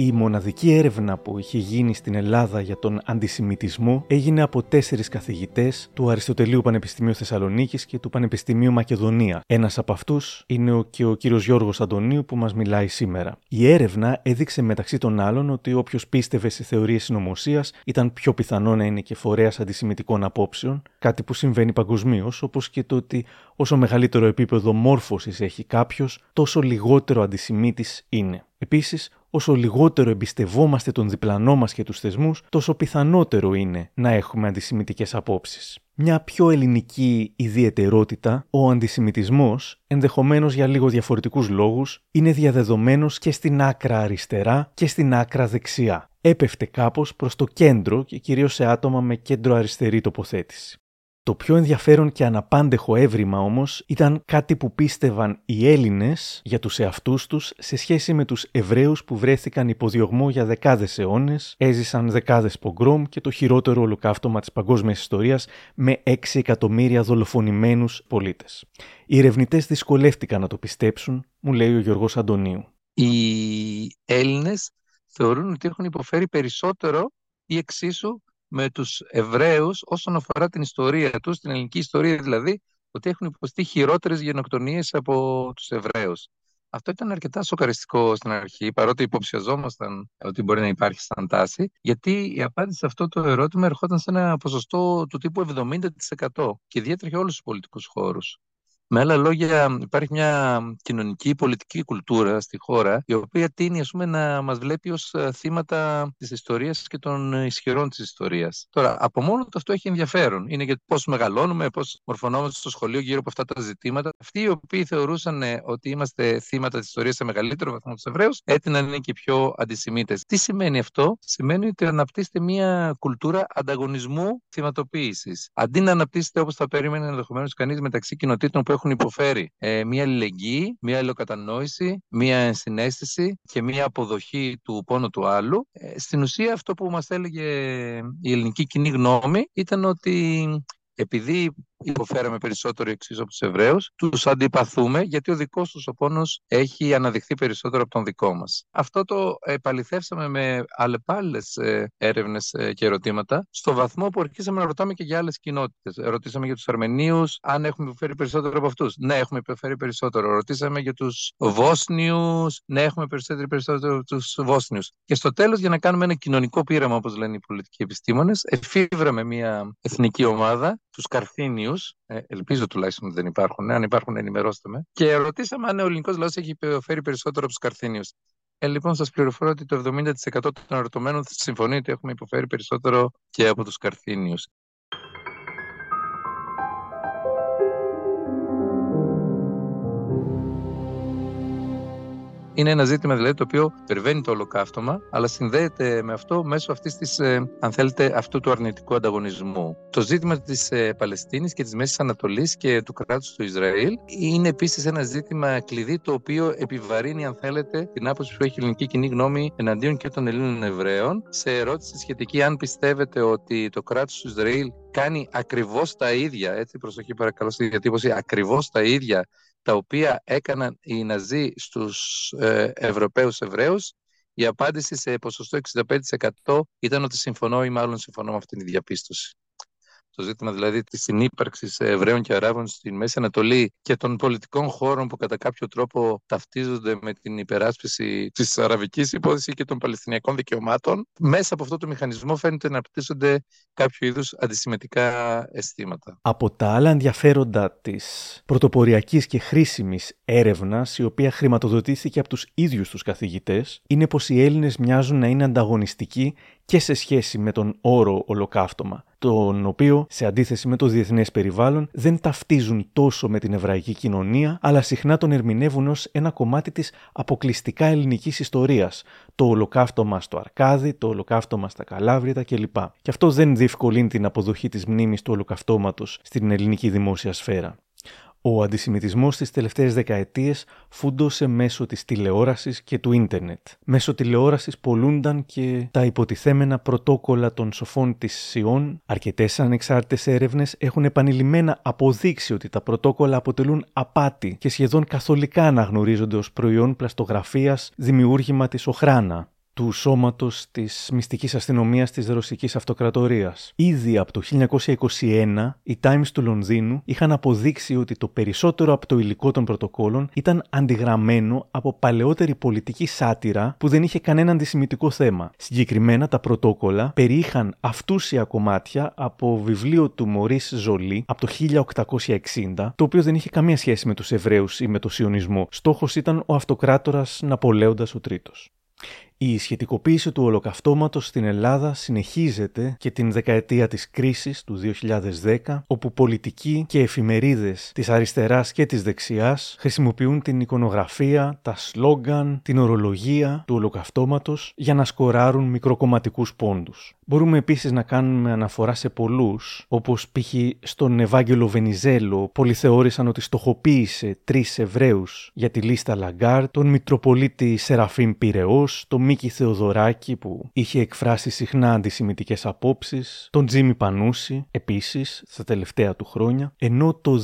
Speaker 1: Η μοναδική έρευνα που είχε γίνει στην Ελλάδα για τον αντισημιτισμό έγινε από τέσσερις καθηγητές του Αριστοτελείου Πανεπιστημίου Θεσσαλονίκης και του Πανεπιστημίου Μακεδονία. Ένας από αυτούς είναι ο, και ο κύριος Γιώργος Αντωνίου που μας μιλάει σήμερα. Η έρευνα έδειξε μεταξύ των άλλων ότι όποιος πίστευε σε θεωρίες συνωμοσίας ήταν πιο πιθανό να είναι και φορέας αντισημιτικών απόψεων, κάτι που συμβαίνει παγκοσμίως, όπως και το ότι όσο μεγαλύτερο επίπεδο μόρφωσης έχει κάποιος, τόσο λιγότερο αντισημίτης είναι. Επίσης, όσο λιγότερο εμπιστευόμαστε τον διπλανό μας και τους θεσμούς, τόσο πιθανότερο είναι να έχουμε αντισημιτικές απόψεις. Μια πιο ελληνική ιδιαιτερότητα, ο αντισημιτισμός, ενδεχομένως για λίγο διαφορετικούς λόγους, είναι διαδεδομένος και στην άκρα αριστερά και στην άκρα δεξιά. Έπεφτε κάπως προς το κέντρο και κυρίως σε άτομα με κέντρο αριστερή τοποθέτηση. Το πιο ενδιαφέρον και αναπάντεχο έβριμα όμως ήταν κάτι που πίστευαν οι Έλληνες για τους εαυτούς τους σε σχέση με τους Εβραίους που βρέθηκαν υποδιωγμό για δεκάδες αιώνες, έζησαν δεκάδες πογκρόμ και το χειρότερο ολοκαύτωμα της παγκόσμιας ιστορίας με 6 εκατομμύρια δολοφονημένους πολίτες. Οι ερευνητές δυσκολεύτηκαν να το πιστέψουν, μου λέει ο Γιώργος Αντωνίου.
Speaker 3: Οι Έλληνες θεωρούν ότι έχουν υποφέρει περισσότερο ή εξίσου με τους Εβραίους όσον αφορά την ιστορία τους, την ελληνική ιστορία δηλαδή, ότι έχουν υποστεί χειρότερες γενοκτονίες από τους Εβραίους. Αυτό ήταν αρκετά σοκαριστικό στην αρχή, παρότι υποψιαζόμασταν ότι μπορεί να υπάρχει σαν τάση, γιατί η απάντηση σε αυτό το ερώτημα ερχόταν σε ένα ποσοστό του τύπου 70% και διέτρεχε όλους τους πολιτικούς χώρους. Με άλλα λόγια, υπάρχει μια κοινωνική πολιτική κουλτούρα στη χώρα, η οποία τίνει ας πούμε, να μας βλέπει ως ε, θύματα της ιστορίας και των ισχυρών της ιστορίας. Τώρα, από μόνο του αυτό έχει ενδιαφέρον. Είναι για πώς μεγαλώνουμε, πώς μορφωνόμαστε στο σχολείο γύρω από αυτά τα ζητήματα. Αυτοί οι οποίοι θεωρούσαν ε, ότι είμαστε θύματα της ιστορίας σε μεγαλύτερο βαθμό τους Εβραίους, έτειναν είναι και πιο αντισημίτες. Τι σημαίνει αυτό, Σημαίνει ότι αναπτύσσεται μια κουλτούρα ανταγωνισμού θυματοποίησης. Αντί να αναπτύσσεται όπως θα περίμενε ενδεχομένως κανείς μεταξύ κοινοτήτων που έχουν υποφέρει ε, μια αλληλεγγύη, μια αλληλοκατανόηση, μια ενσυναίσθηση και μια αποδοχή του πόνου του άλλου. Ε, στην ουσία αυτό που μας έλεγε η ελληνική κοινή γνώμη ήταν ότι επειδή υποφέραμε περισσότερο εξίσου από τους Εβραίους, τους αντιπαθούμε γιατί ο δικός τους ο πόνος έχει αναδειχθεί περισσότερο από τον δικό μας. Αυτό το επαληθεύσαμε με αλλεπάλληλες έρευνες ε, και ερωτήματα, στο βαθμό που αρχίσαμε να ρωτάμε και για άλλες κοινότητες. Ρωτήσαμε για τους Αρμενίους αν έχουμε υποφέρει περισσότερο από αυτούς. Ναι, έχουμε υποφέρει περισσότερο. Ρωτήσαμε για τους Βόσνιους. Ναι, έχουμε περισσότερο, περισσότερο από τους Βόσνιους. Και στο τέλος, για να κάνουμε ένα κοινωνικό πείραμα, όπως λένε οι πολιτικοί επιστήμονες, εφήβραμε μια εθνική ομάδα, τους Καρθίνιους, ε, ελπίζω τουλάχιστον ότι δεν υπάρχουν. Αν υπάρχουν, ενημερώστε με. Και ρωτήσαμε αν ο ελληνικός λαός έχει υποφέρει περισσότερο από τους Καρθίνιους. Ε, λοιπόν, σας πληροφορώ ότι το 70% των ερωτωμένων συμφωνεί ότι έχουμε υποφέρει περισσότερο και από τους Καρθίνιους. Είναι ένα ζήτημα δηλαδή το οποίο υπερβαίνει το ολοκαύτωμα, αλλά συνδέεται με αυτό μέσω αυτής της, ε, αν θέλετε, αυτού του αρνητικού ανταγωνισμού. Το ζήτημα της ε, Παλαιστίνης και της Μέσης Ανατολής και του κράτους του Ισραήλ είναι επίσης ένα ζήτημα κλειδί το οποίο επιβαρύνει, αν θέλετε, την άποψη που έχει η ελληνική κοινή γνώμη εναντίον και των Ελλήνων Εβραίων. Σε ερώτηση σχετική, αν πιστεύετε ότι το κράτος του Ισραήλ κάνει ακριβώς τα ίδια, έτσι προσοχή παρακαλώ στη διατύπωση, ακριβώς τα ίδια τα οποία έκαναν οι Ναζί στους ε, Ευρωπαίους Εβραίους, η απάντηση σε ποσοστό 65% ήταν ότι συμφωνώ ή μάλλον συμφωνώ με αυτήν τη διαπίστωση το ζήτημα δηλαδή της συνύπαρξης Εβραίων και Αράβων στην Μέση Ανατολή και των πολιτικών χώρων που κατά κάποιο τρόπο ταυτίζονται με την υπεράσπιση της αραβικής υπόθεσης και των Παλαιστινιακών δικαιωμάτων, μέσα από αυτό το μηχανισμό φαίνεται να απτύσσονται κάποιο είδους αντισημετικά αισθήματα.
Speaker 1: Από τα άλλα ενδιαφέροντα της πρωτοποριακής και χρήσιμης έρευνας, η οποία χρηματοδοτήθηκε από τους ίδιους τους καθηγητές, είναι πως οι Έλληνες μοιάζουν να είναι ανταγωνιστικοί και σε σχέση με τον όρο ολοκαύτωμα, τον οποίο, σε αντίθεση με το διεθνές περιβάλλον, δεν ταυτίζουν τόσο με την εβραϊκή κοινωνία, αλλά συχνά τον ερμηνεύουν ως ένα κομμάτι της αποκλειστικά ελληνικής ιστορίας, το ολοκαύτωμα στο Αρκάδι, το ολοκαύτωμα στα Καλάβρητα κλπ. Και αυτό δεν διευκολύνει την αποδοχή της μνήμης του ολοκαυτώματος στην ελληνική δημόσια σφαίρα. Ο αντισημιτισμός στις τελευταίες δεκαετίες φούντωσε μέσω της τηλεόρασης και του ίντερνετ. Μέσω τηλεόρασης πολλούνταν και τα υποτιθέμενα πρωτόκολλα των σοφών της Σιών. Αρκετές ανεξάρτητες έρευνες έχουν επανειλημμένα αποδείξει ότι τα πρωτόκολλα αποτελούν απάτη και σχεδόν καθολικά αναγνωρίζονται ως προϊόν πλαστογραφίας δημιούργημα της Οχράνα του σώματος της μυστικής αστυνομίας της Ρωσικής Αυτοκρατορίας. Ήδη από το 1921, οι Times του Λονδίνου είχαν αποδείξει ότι το περισσότερο από το υλικό των πρωτοκόλων ήταν αντιγραμμένο από παλαιότερη πολιτική σάτυρα που δεν είχε κανένα αντισημιτικό θέμα. Συγκεκριμένα τα πρωτόκολλα περιείχαν αυτούσια κομμάτια από βιβλίο του Μωρίς Ζολή από το 1860, το οποίο δεν είχε καμία σχέση με τους Εβραίους ή με το Σιωνισμό. Στόχος ήταν ο αυτοκράτορας Ναπολέοντας ο Τρίτος. Η σχετικοποίηση του ολοκαυτώματος στην Ελλάδα συνεχίζεται και την δεκαετία της κρίσης του 2010, όπου πολιτικοί και εφημερίδες της αριστεράς και της δεξιάς χρησιμοποιούν την εικονογραφία, τα σλόγκαν, την ορολογία του ολοκαυτώματος για να σκοράρουν μικροκομματικούς πόντους. Μπορούμε επίσης να κάνουμε αναφορά σε πολλούς, όπως π.χ. στον Ευάγγελο Βενιζέλο, πολλοί θεώρησαν ότι στοχοποίησε τρεις Εβραίους για τη λίστα Λαγκάρντ, τον Μητροπολίτη Σεραφείμ Πειραιώς, τον Μίκη Θεοδωράκη που είχε εκφράσει συχνά αντισημιτικές απόψεις, τον Τζίμι Πανούση επίσης στα τελευταία του χρόνια, ενώ το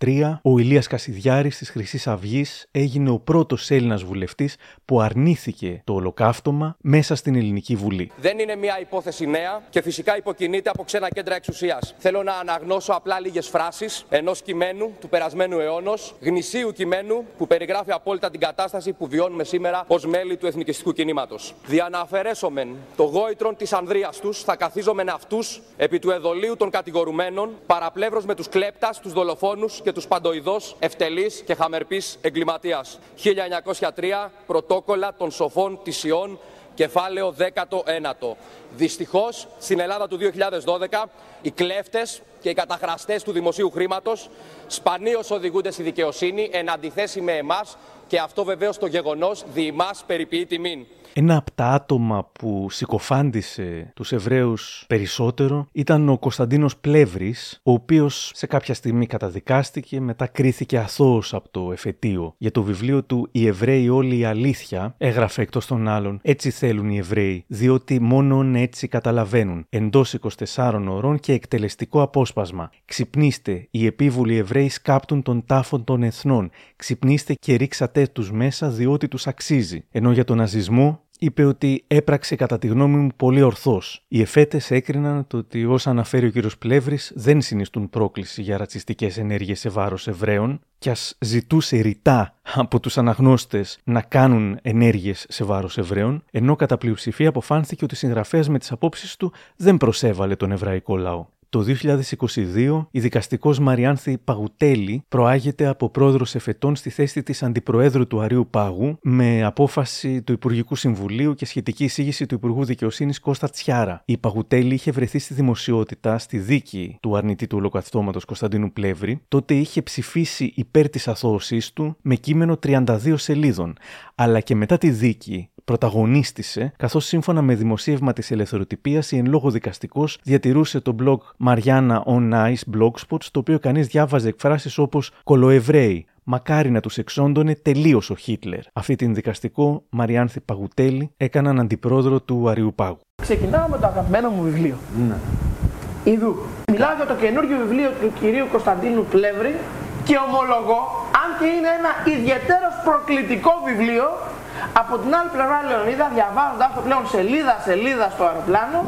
Speaker 1: 2013 ο Ηλίας Κασιδιάρης της Χρυσής Αυγής έγινε ο πρώτος Έλληνας βουλευτής που αρνήθηκε το ολοκαύτωμα μέσα στην Ελληνική Βουλή.
Speaker 7: Δεν είναι μια μια υπόθεση νέα και φυσικά υποκινείται από ξένα κέντρα εξουσίας. Θέλω να αναγνώσω απλά λίγες φράσεις ενός κειμένου του περασμένου αιώνος, γνησίου κειμένου που περιγράφει απόλυτα την κατάσταση που βιώνουμε σήμερα ως μέλη του εθνικιστικού κινήματος. Διαναφερέσομεν το γόητρον της ανδρεία τους, θα καθίζομεν αυτούς επί του εδωλίου των κατηγορουμένων, παραπλεύρος με τους κλέπτας, τους δολοφόνους και τους παντοειδώ ευτελεί και χαμερπής εγκληματίας. 1903 Πρωτόκολλα των Σοφών της Ιών κεφάλαιο 19ο. Δυστυχώς, στην Ελλάδα του 2012, οι κλέφτες και οι καταχραστές του δημοσίου χρήματος σπανίως οδηγούνται στη δικαιοσύνη εν αντιθέσει με εμάς και αυτό βεβαίως το γεγονός διημάς περιποιεί τιμήν.
Speaker 1: Ένα από τα άτομα που συκοφάντησε τους Εβραίους περισσότερο ήταν ο Κωνσταντίνος Πλεύρης, ο οποίος σε κάποια στιγμή καταδικάστηκε, μετά κρίθηκε αθώος από το εφετείο. Για το βιβλίο του «Οι Εβραίοι όλοι η αλήθεια» έγραφε εκτός των άλλων «Έτσι θέλουν οι Εβραίοι, διότι μόνον έτσι καταλαβαίνουν, εντός 24 ωρών και εκτελεστικό απόσπασμα. Ξυπνήστε, οι επίβουλοι Εβραίοι σκάπτουν των τάφων των εθνών. Ξυπνήστε και ρίξατε τους μέσα διότι τους αξίζει». Ενώ για τον ναζισμό είπε ότι έπραξε κατά τη γνώμη μου πολύ ορθώς. Οι εφέτες έκριναν το ότι όσα αναφέρει ο κ. Πλεύρης δεν συνιστούν πρόκληση για ρατσιστικές ενέργειες σε βάρος Εβραίων και ας ζητούσε ρητά από τους αναγνώστες να κάνουν ενέργειες σε βάρος Εβραίων, ενώ κατά πλειοψηφία αποφάνθηκε ότι ο συγγραφέας με τις απόψεις του δεν προσέβαλε τον εβραϊκό λαό. Το 2022, η δικαστικός Μαριάνθη Παγουτέλη προάγεται από πρόεδρος εφετών στη θέση της Αντιπροέδρου του Αρίου Πάγου με απόφαση του Υπουργικού Συμβουλίου και σχετική εισήγηση του Υπουργού Δικαιοσύνης Κώστα Τσιάρα. Η Παγουτέλη είχε βρεθεί στη δημοσιότητα στη δίκη του αρνητή του ολοκαθιστώματο Κωνσταντίνου Πλεύρη. Τότε είχε ψηφίσει υπέρ της αθώωσής του με κείμενο 32 σελίδων. Αλλά και μετά τη δίκη πρωταγωνίστησε, καθώς σύμφωνα με δημοσίευμα της ελευθεροτυπίας, η εν λόγω δικαστικός διατηρούσε το blog Mariana On Ice Blogspot, στο οποίο κανείς διάβαζε εκφράσεις όπως Κολοεβραίοι, Μακάρι να τους εξόντωνε τελείως ο Χίτλερ. Αυτή την δικαστικό Μαριάνθη Παγουτέλη έκαναν αντιπρόεδρο του Αριουπάγου.
Speaker 8: Ξεκινάω με το αγαπημένο μου βιβλίο. Ναι. Ιδού. Μιλάω για το καινούργιο βιβλίο του κυρίου Κωνσταντίνου Πλεύρη και ομολογώ, αν και είναι ένα ιδιαίτερος προκλητικό βιβλίο, από την άλλη πλευρά, Λεωνίδα, διαβάζοντας το πλέον σελίδα σελίδα στο αεροπλάνο,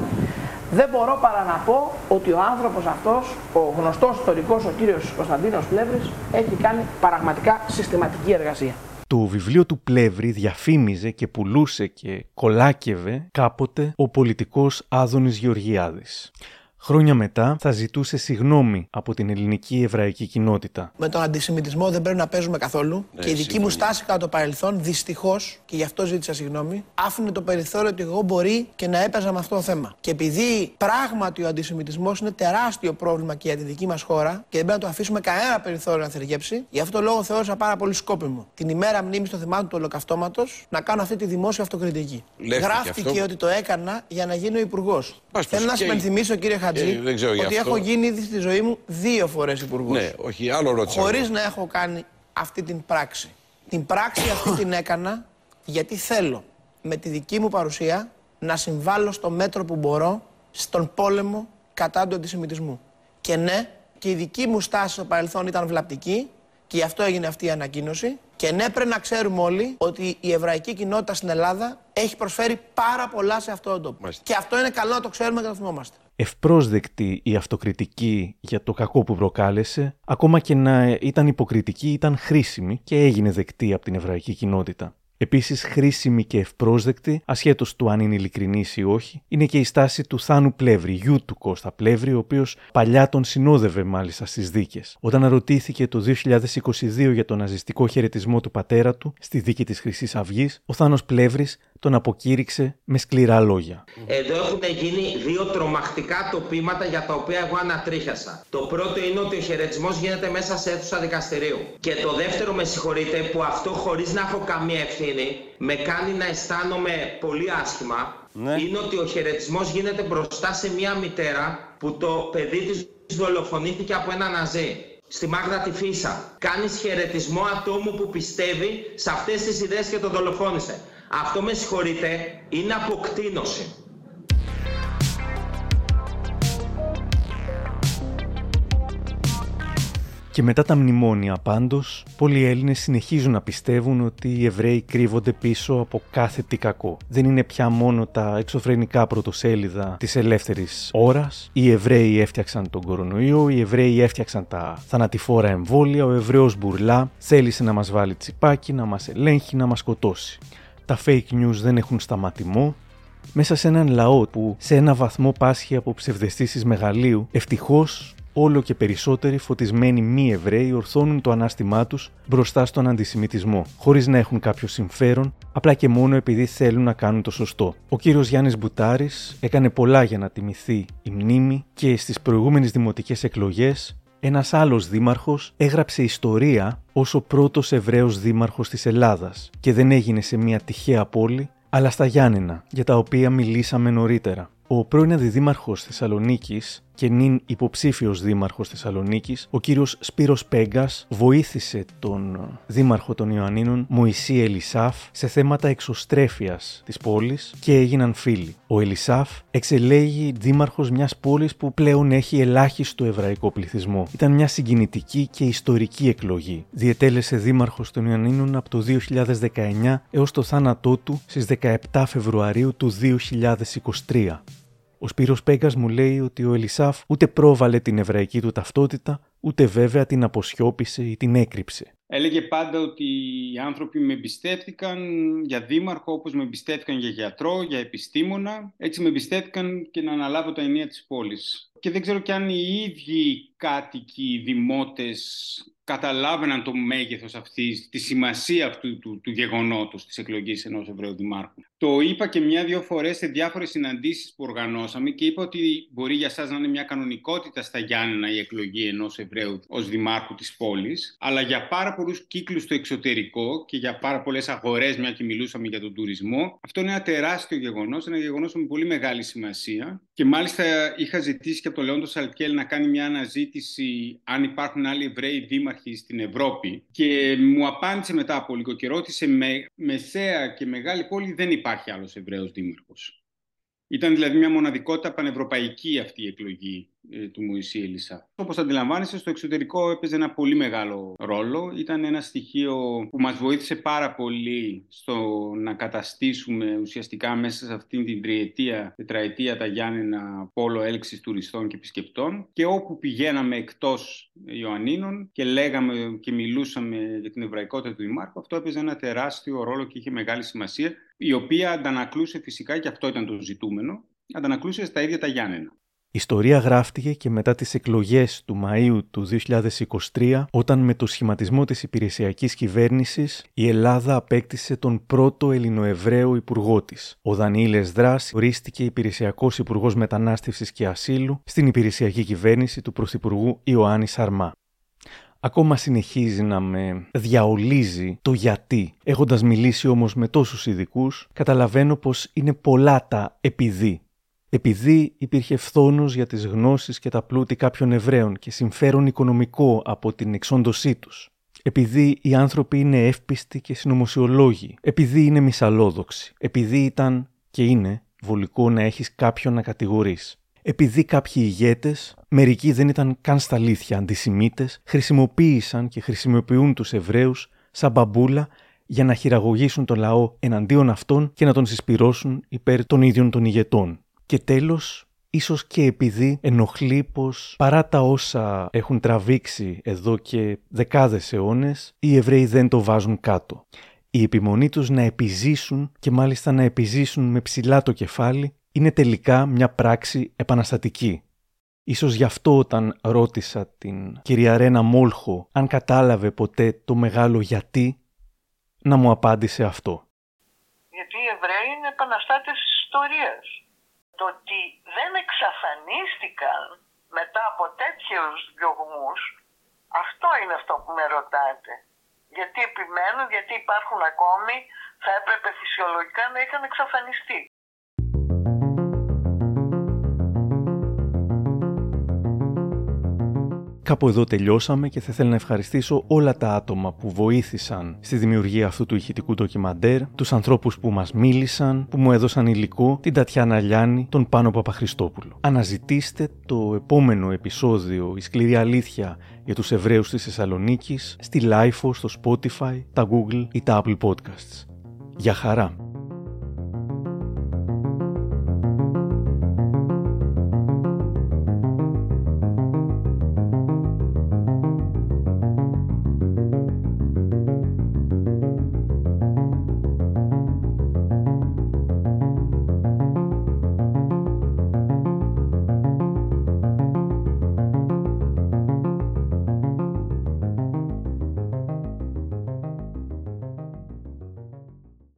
Speaker 8: δεν μπορώ παρά να πω ότι ο άνθρωπος αυτός, ο γνωστός ιστορικός, ο κύριος Κωνσταντίνος Πλεύρης, έχει κάνει πραγματικά συστηματική εργασία.
Speaker 1: Το βιβλίο του Πλεύρη διαφήμιζε και πουλούσε και κολάκευε κάποτε ο πολιτικός Άδωνης Γεωργιάδης. Χρόνια μετά θα ζητούσε συγνώμη από την ελληνική εβραϊκή κοινότητα.
Speaker 8: Με τον αντισημιτισμό δεν πρέπει να παίζουμε καθόλου. Ναι, και η δική μου στάση κατά το παρελθόν, δυστυχώς, και γι' αυτό ζήτησα συγγνώμη, άφηνε το περιθώριο ότι εγώ μπορεί και να έπαιζα με αυτό το θέμα. Και επειδή πράγματι ο αντισημιτισμός είναι τεράστιο πρόβλημα και για τη δική μας χώρα και δεν πρέπει να το αφήσουμε κανένα περιθώριο να θεργέψει, γι' αυτό το λόγο θεώρησα πάρα πολύ σκόπιμο την ημέρα μνήμης των θεμάτων του ολοκαυτώματος να κάνω αυτή τη δημόσια αυτοκριτική. Γράφτηκε ότι το έκανα για να γίνω υπουργός. Θέλω να σας υπενθυμίσω, κύριε Χατζή, ε, δεν ότι έχω γίνει ήδη στη ζωή μου δύο φορές υπουργός.
Speaker 9: Ναι, όχι, άλλο ρώτησα.
Speaker 8: Χωρίς να έχω κάνει αυτή την πράξη. Την πράξη αυτή την έκανα γιατί θέλω με τη δική μου παρουσία να συμβάλλω στο μέτρο που μπορώ στον πόλεμο κατά του αντισημιτισμού. Και ναι, και η δική μου στάση στο παρελθόν ήταν βλαπτική και γι' αυτό έγινε αυτή η ανακοίνωση. Και ναι, πρέπει να ξέρουμε όλοι ότι η εβραϊκή κοινότητα στην Ελλάδα έχει προσφέρει πάρα πολλά σε αυτόν τον τόπο. Και αυτό είναι καλό να το ξέρουμε και να το θυμόμαστε.
Speaker 1: Ευπρόσδεκτη η αυτοκριτική για το κακό που προκάλεσε, ακόμα και να ήταν υποκριτική, ήταν χρήσιμη και έγινε δεκτή από την εβραϊκή κοινότητα. Επίσης, χρήσιμη και ευπρόσδεκτη, ασχέτως του αν είναι ειλικρινής ή όχι, είναι και η στάση του Θάνου Πλεύρη, γιου του Κώστα Πλεύρη, ο οποίος παλιά τον συνόδευε μάλιστα στις δίκες. Όταν ρωτήθηκε το 2022 για τον ναζιστικό χαιρετισμό του πατέρα του στη δίκη της Χρυσής Αυγής, ο Θάνος Πλεύρης τον αποκήρυξε με σκληρά λόγια.
Speaker 10: Εδώ έχουν γίνει δύο τρομακτικά τοπήματα για τα οποία εγώ ανατρίχιασα. Το πρώτο είναι ότι ο χαιρετισμός γίνεται μέσα σε αίθουσα δικαστηρίου. Και το δεύτερο, με συγχωρείτε, που αυτό χωρίς να έχω καμία ευθύνη, με κάνει να αισθάνομαι πολύ άσχημα, ναι. είναι ότι ο χαιρετισμός γίνεται μπροστά σε μια μητέρα που το παιδί της δολοφονήθηκε από ένα ναζί στη Μάγδα τη Φίσα. Κάνεις χαιρετισμό ατόμου που πιστεύει σε αυτές τις ιδέες και το δολοφόνησε. Αυτό με συγχωρείτε, είναι αποκτήνωση.
Speaker 1: Και μετά τα μνημόνια πάντως, πολλοί Έλληνες συνεχίζουν να πιστεύουν ότι οι Εβραίοι κρύβονται πίσω από κάθε τι κακό. Δεν είναι πια μόνο τα εξωφρενικά πρωτοσέλιδα της ελεύθερης ώρας. Οι Εβραίοι έφτιαξαν τον κορονοϊό, οι Εβραίοι έφτιαξαν τα θανατηφόρα εμβόλια, ο Εβραίος Μπουρλά θέλησε να μας βάλει τσιπάκι, να μας ελέγχει, να μας σκοτώσει. Τα fake news δεν έχουν σταματημό μέσα σε έναν λαό που σε ένα βαθμό πάσχει από ψευδεστήσεις μεγαλείου, ευτυχώς όλο και περισσότεροι φωτισμένοι μη Εβραίοι ορθώνουν το ανάστημά τους μπροστά στον αντισημιτισμό, χωρίς να έχουν κάποιο συμφέρον, απλά και μόνο επειδή θέλουν να κάνουν το σωστό. Ο κύριος Γιάννης Μπουτάρης έκανε πολλά για να τιμηθεί η μνήμη και στις προηγούμενες δημοτικές εκλογές ένας άλλος δήμαρχος έγραψε ιστορία ως ο πρώτος Εβραίος δήμαρχος της Ελλάδας και δεν έγινε σε μια τυχαία πόλη, αλλά στα Γιάννενα, για τα οποία μιλήσαμε νωρίτερα. Ο πρώην Αντιδήμαρχος Θεσσαλονίκης και νυν υποψήφιος δήμαρχος Θεσσαλονίκης, ο κύριος Σπύρος Πέγκας, βοήθησε τον δήμαρχο των Ιωαννίνων Μωυσή Ελισάφ σε θέματα εξωστρέφειας της πόλης και έγιναν φίλοι. Ο Ελισάφ εξελέγει δήμαρχος μιας πόλης που πλέον έχει ελάχιστο εβραϊκό πληθυσμό. Ήταν μια συγκινητική και ιστορική εκλογή. Διετέλεσε δήμαρχος των Ιωαννίνων από το 2019 έως το θάνατό του στις 17 Φεβρουαρίου του 2023. Ο Σπύρος Πέγκας μου λέει ότι ο Ελισάφ ούτε πρόβαλε την εβραϊκή του ταυτότητα, ούτε βέβαια την αποσιώπησε ή την έκρυψε.
Speaker 9: Έλεγε πάντα ότι οι άνθρωποι με εμπιστεύτηκαν για δήμαρχο όπως με εμπιστεύτηκαν για γιατρό, για επιστήμονα. Έτσι με εμπιστεύτηκαν και να αναλάβω τα ενία της πόλης. Και δεν ξέρω κι αν οι ίδιοι κάτοικοι, οι δημότες καταλάβαιναν το μέγεθος αυτής, τη σημασία αυτού του, του γεγονότος της εκλογής ενός Εβραίου Δημάρχου. Το είπα και μια-δυο φορές σε διάφορες συναντήσεις που οργανώσαμε και είπα ότι μπορεί για σας να είναι μια κανονικότητα στα Γιάννενα η εκλογή ενός Εβραίου ως Δημάρχου της πόλης, αλλά για πάρα πολλούς κύκλους στο εξωτερικό και για πάρα πολλές αγορές, μια και μιλούσαμε για τον τουρισμό, αυτό είναι ένα τεράστιο γεγονός, ένα γεγονός με πολύ μεγάλη σημασία. Και μάλιστα είχα ζητήσει και από τον Λεόντο Σαλκέλ να κάνει μια αναζήτηση αν υπάρχουν άλλοι Εβραίοι δήμαρχοι στην Ευρώπη. Και μου απάντησε μετά από λίγο και ρώτησε με μεσαία και μεγάλη πόλη δεν υπάρχει άλλος Εβραίος δήμαρχος. Ήταν δηλαδή μια μοναδικότητα πανευρωπαϊκή αυτή η εκλογή ε, του Μωυσή Ελισά. Όπως αντιλαμβάνεσαι, στο εξωτερικό έπαιζε ένα πολύ μεγάλο ρόλο. Ήταν ένα στοιχείο που μας βοήθησε πάρα πολύ στο να καταστήσουμε ουσιαστικά μέσα σε αυτήν την τριετία, τετραετία τα Γιάννενα πόλο έλξης τουριστών και επισκεπτών και όπου πηγαίναμε εκτός Ιωαννίνων και λέγαμε και μιλούσαμε για την εβραϊκότητα του Δημάρχου, αυτό έπαιζε ένα τεράστιο ρόλο και είχε μεγάλη σημασία, η οποία αντανακλούσε φυσικά, και αυτό ήταν το ζητούμενο, αντανακλούσε στα ίδια τα Γιάννενα.
Speaker 1: Η ιστορία γράφτηκε και μετά τις εκλογές του Μαΐου του 2023, όταν με το σχηματισμό της υπηρεσιακής κυβέρνησης η Ελλάδα απέκτησε τον πρώτο Ελληνοεβραίο υπουργό της. Ο Δανίλες Δράς ορίστηκε υπηρεσιακός υπουργός μετανάστευσης και ασύλου στην υπηρεσιακή κυβέρνηση του Πρωθυπουργού Ιωάννης Σαρμά. Ακόμα συνεχίζει να με διαολίζει το γιατί. Έχοντας μιλήσει όμως με τόσους ειδικούς, καταλαβαίνω πως είναι πολλά τα επειδή επειδή υπήρχε φθόνος για τις γνώσεις και τα πλούτη κάποιων Εβραίων και συμφέρον οικονομικό από την εξόντωσή τους. Επειδή οι άνθρωποι είναι εύπιστοι και συνωμοσιολόγοι. Επειδή είναι μυσαλόδοξοι. Επειδή ήταν και είναι βολικό να έχεις κάποιον να κατηγορείς. Επειδή κάποιοι ηγέτες, μερικοί δεν ήταν καν στα αλήθεια αντισημίτες, χρησιμοποίησαν και χρησιμοποιούν τους Εβραίους σαν μπαμπούλα για να χειραγωγήσουν τον λαό εναντίον αυτών και να τον συσπυρώσουν υπέρ των ίδιων των ηγετών. Και τέλος, ίσως και επειδή ενοχλεί πως παρά τα όσα έχουν τραβήξει εδώ και δεκάδες αιώνες, οι Εβραίοι δεν το βάζουν κάτω. Η επιμονή τους να επιζήσουν και μάλιστα να επιζήσουν με ψηλά το κεφάλι είναι τελικά μια πράξη επαναστατική. Ίσως γι' αυτό όταν ρώτησα την κυρία Ρένα Μόλχο αν κατάλαβε ποτέ το μεγάλο γιατί, να μου απάντησε αυτό.
Speaker 5: Γιατί οι Εβραίοι είναι επαναστάτες της ιστορίας το ότι δεν εξαφανίστηκαν μετά από τέτοιους διωγμούς, αυτό είναι αυτό που με ρωτάτε. Γιατί επιμένουν, γιατί υπάρχουν ακόμη, θα έπρεπε φυσιολογικά να είχαν εξαφανιστεί.
Speaker 1: Κάπου εδώ τελειώσαμε και θα ήθελα να ευχαριστήσω όλα τα άτομα που βοήθησαν στη δημιουργία αυτού του ηχητικού ντοκιμαντέρ, τους ανθρώπους που μας μίλησαν, που μου έδωσαν υλικό, την Τατιάνα Λιάννη, τον Πάνο Παπαχριστόπουλο. Αναζητήστε το επόμενο επεισόδιο, η σκληρή αλήθεια για τους Εβραίους της Θεσσαλονίκης, στη Lifeo, στο Spotify, τα Google ή τα Apple Podcasts. Για χαρά!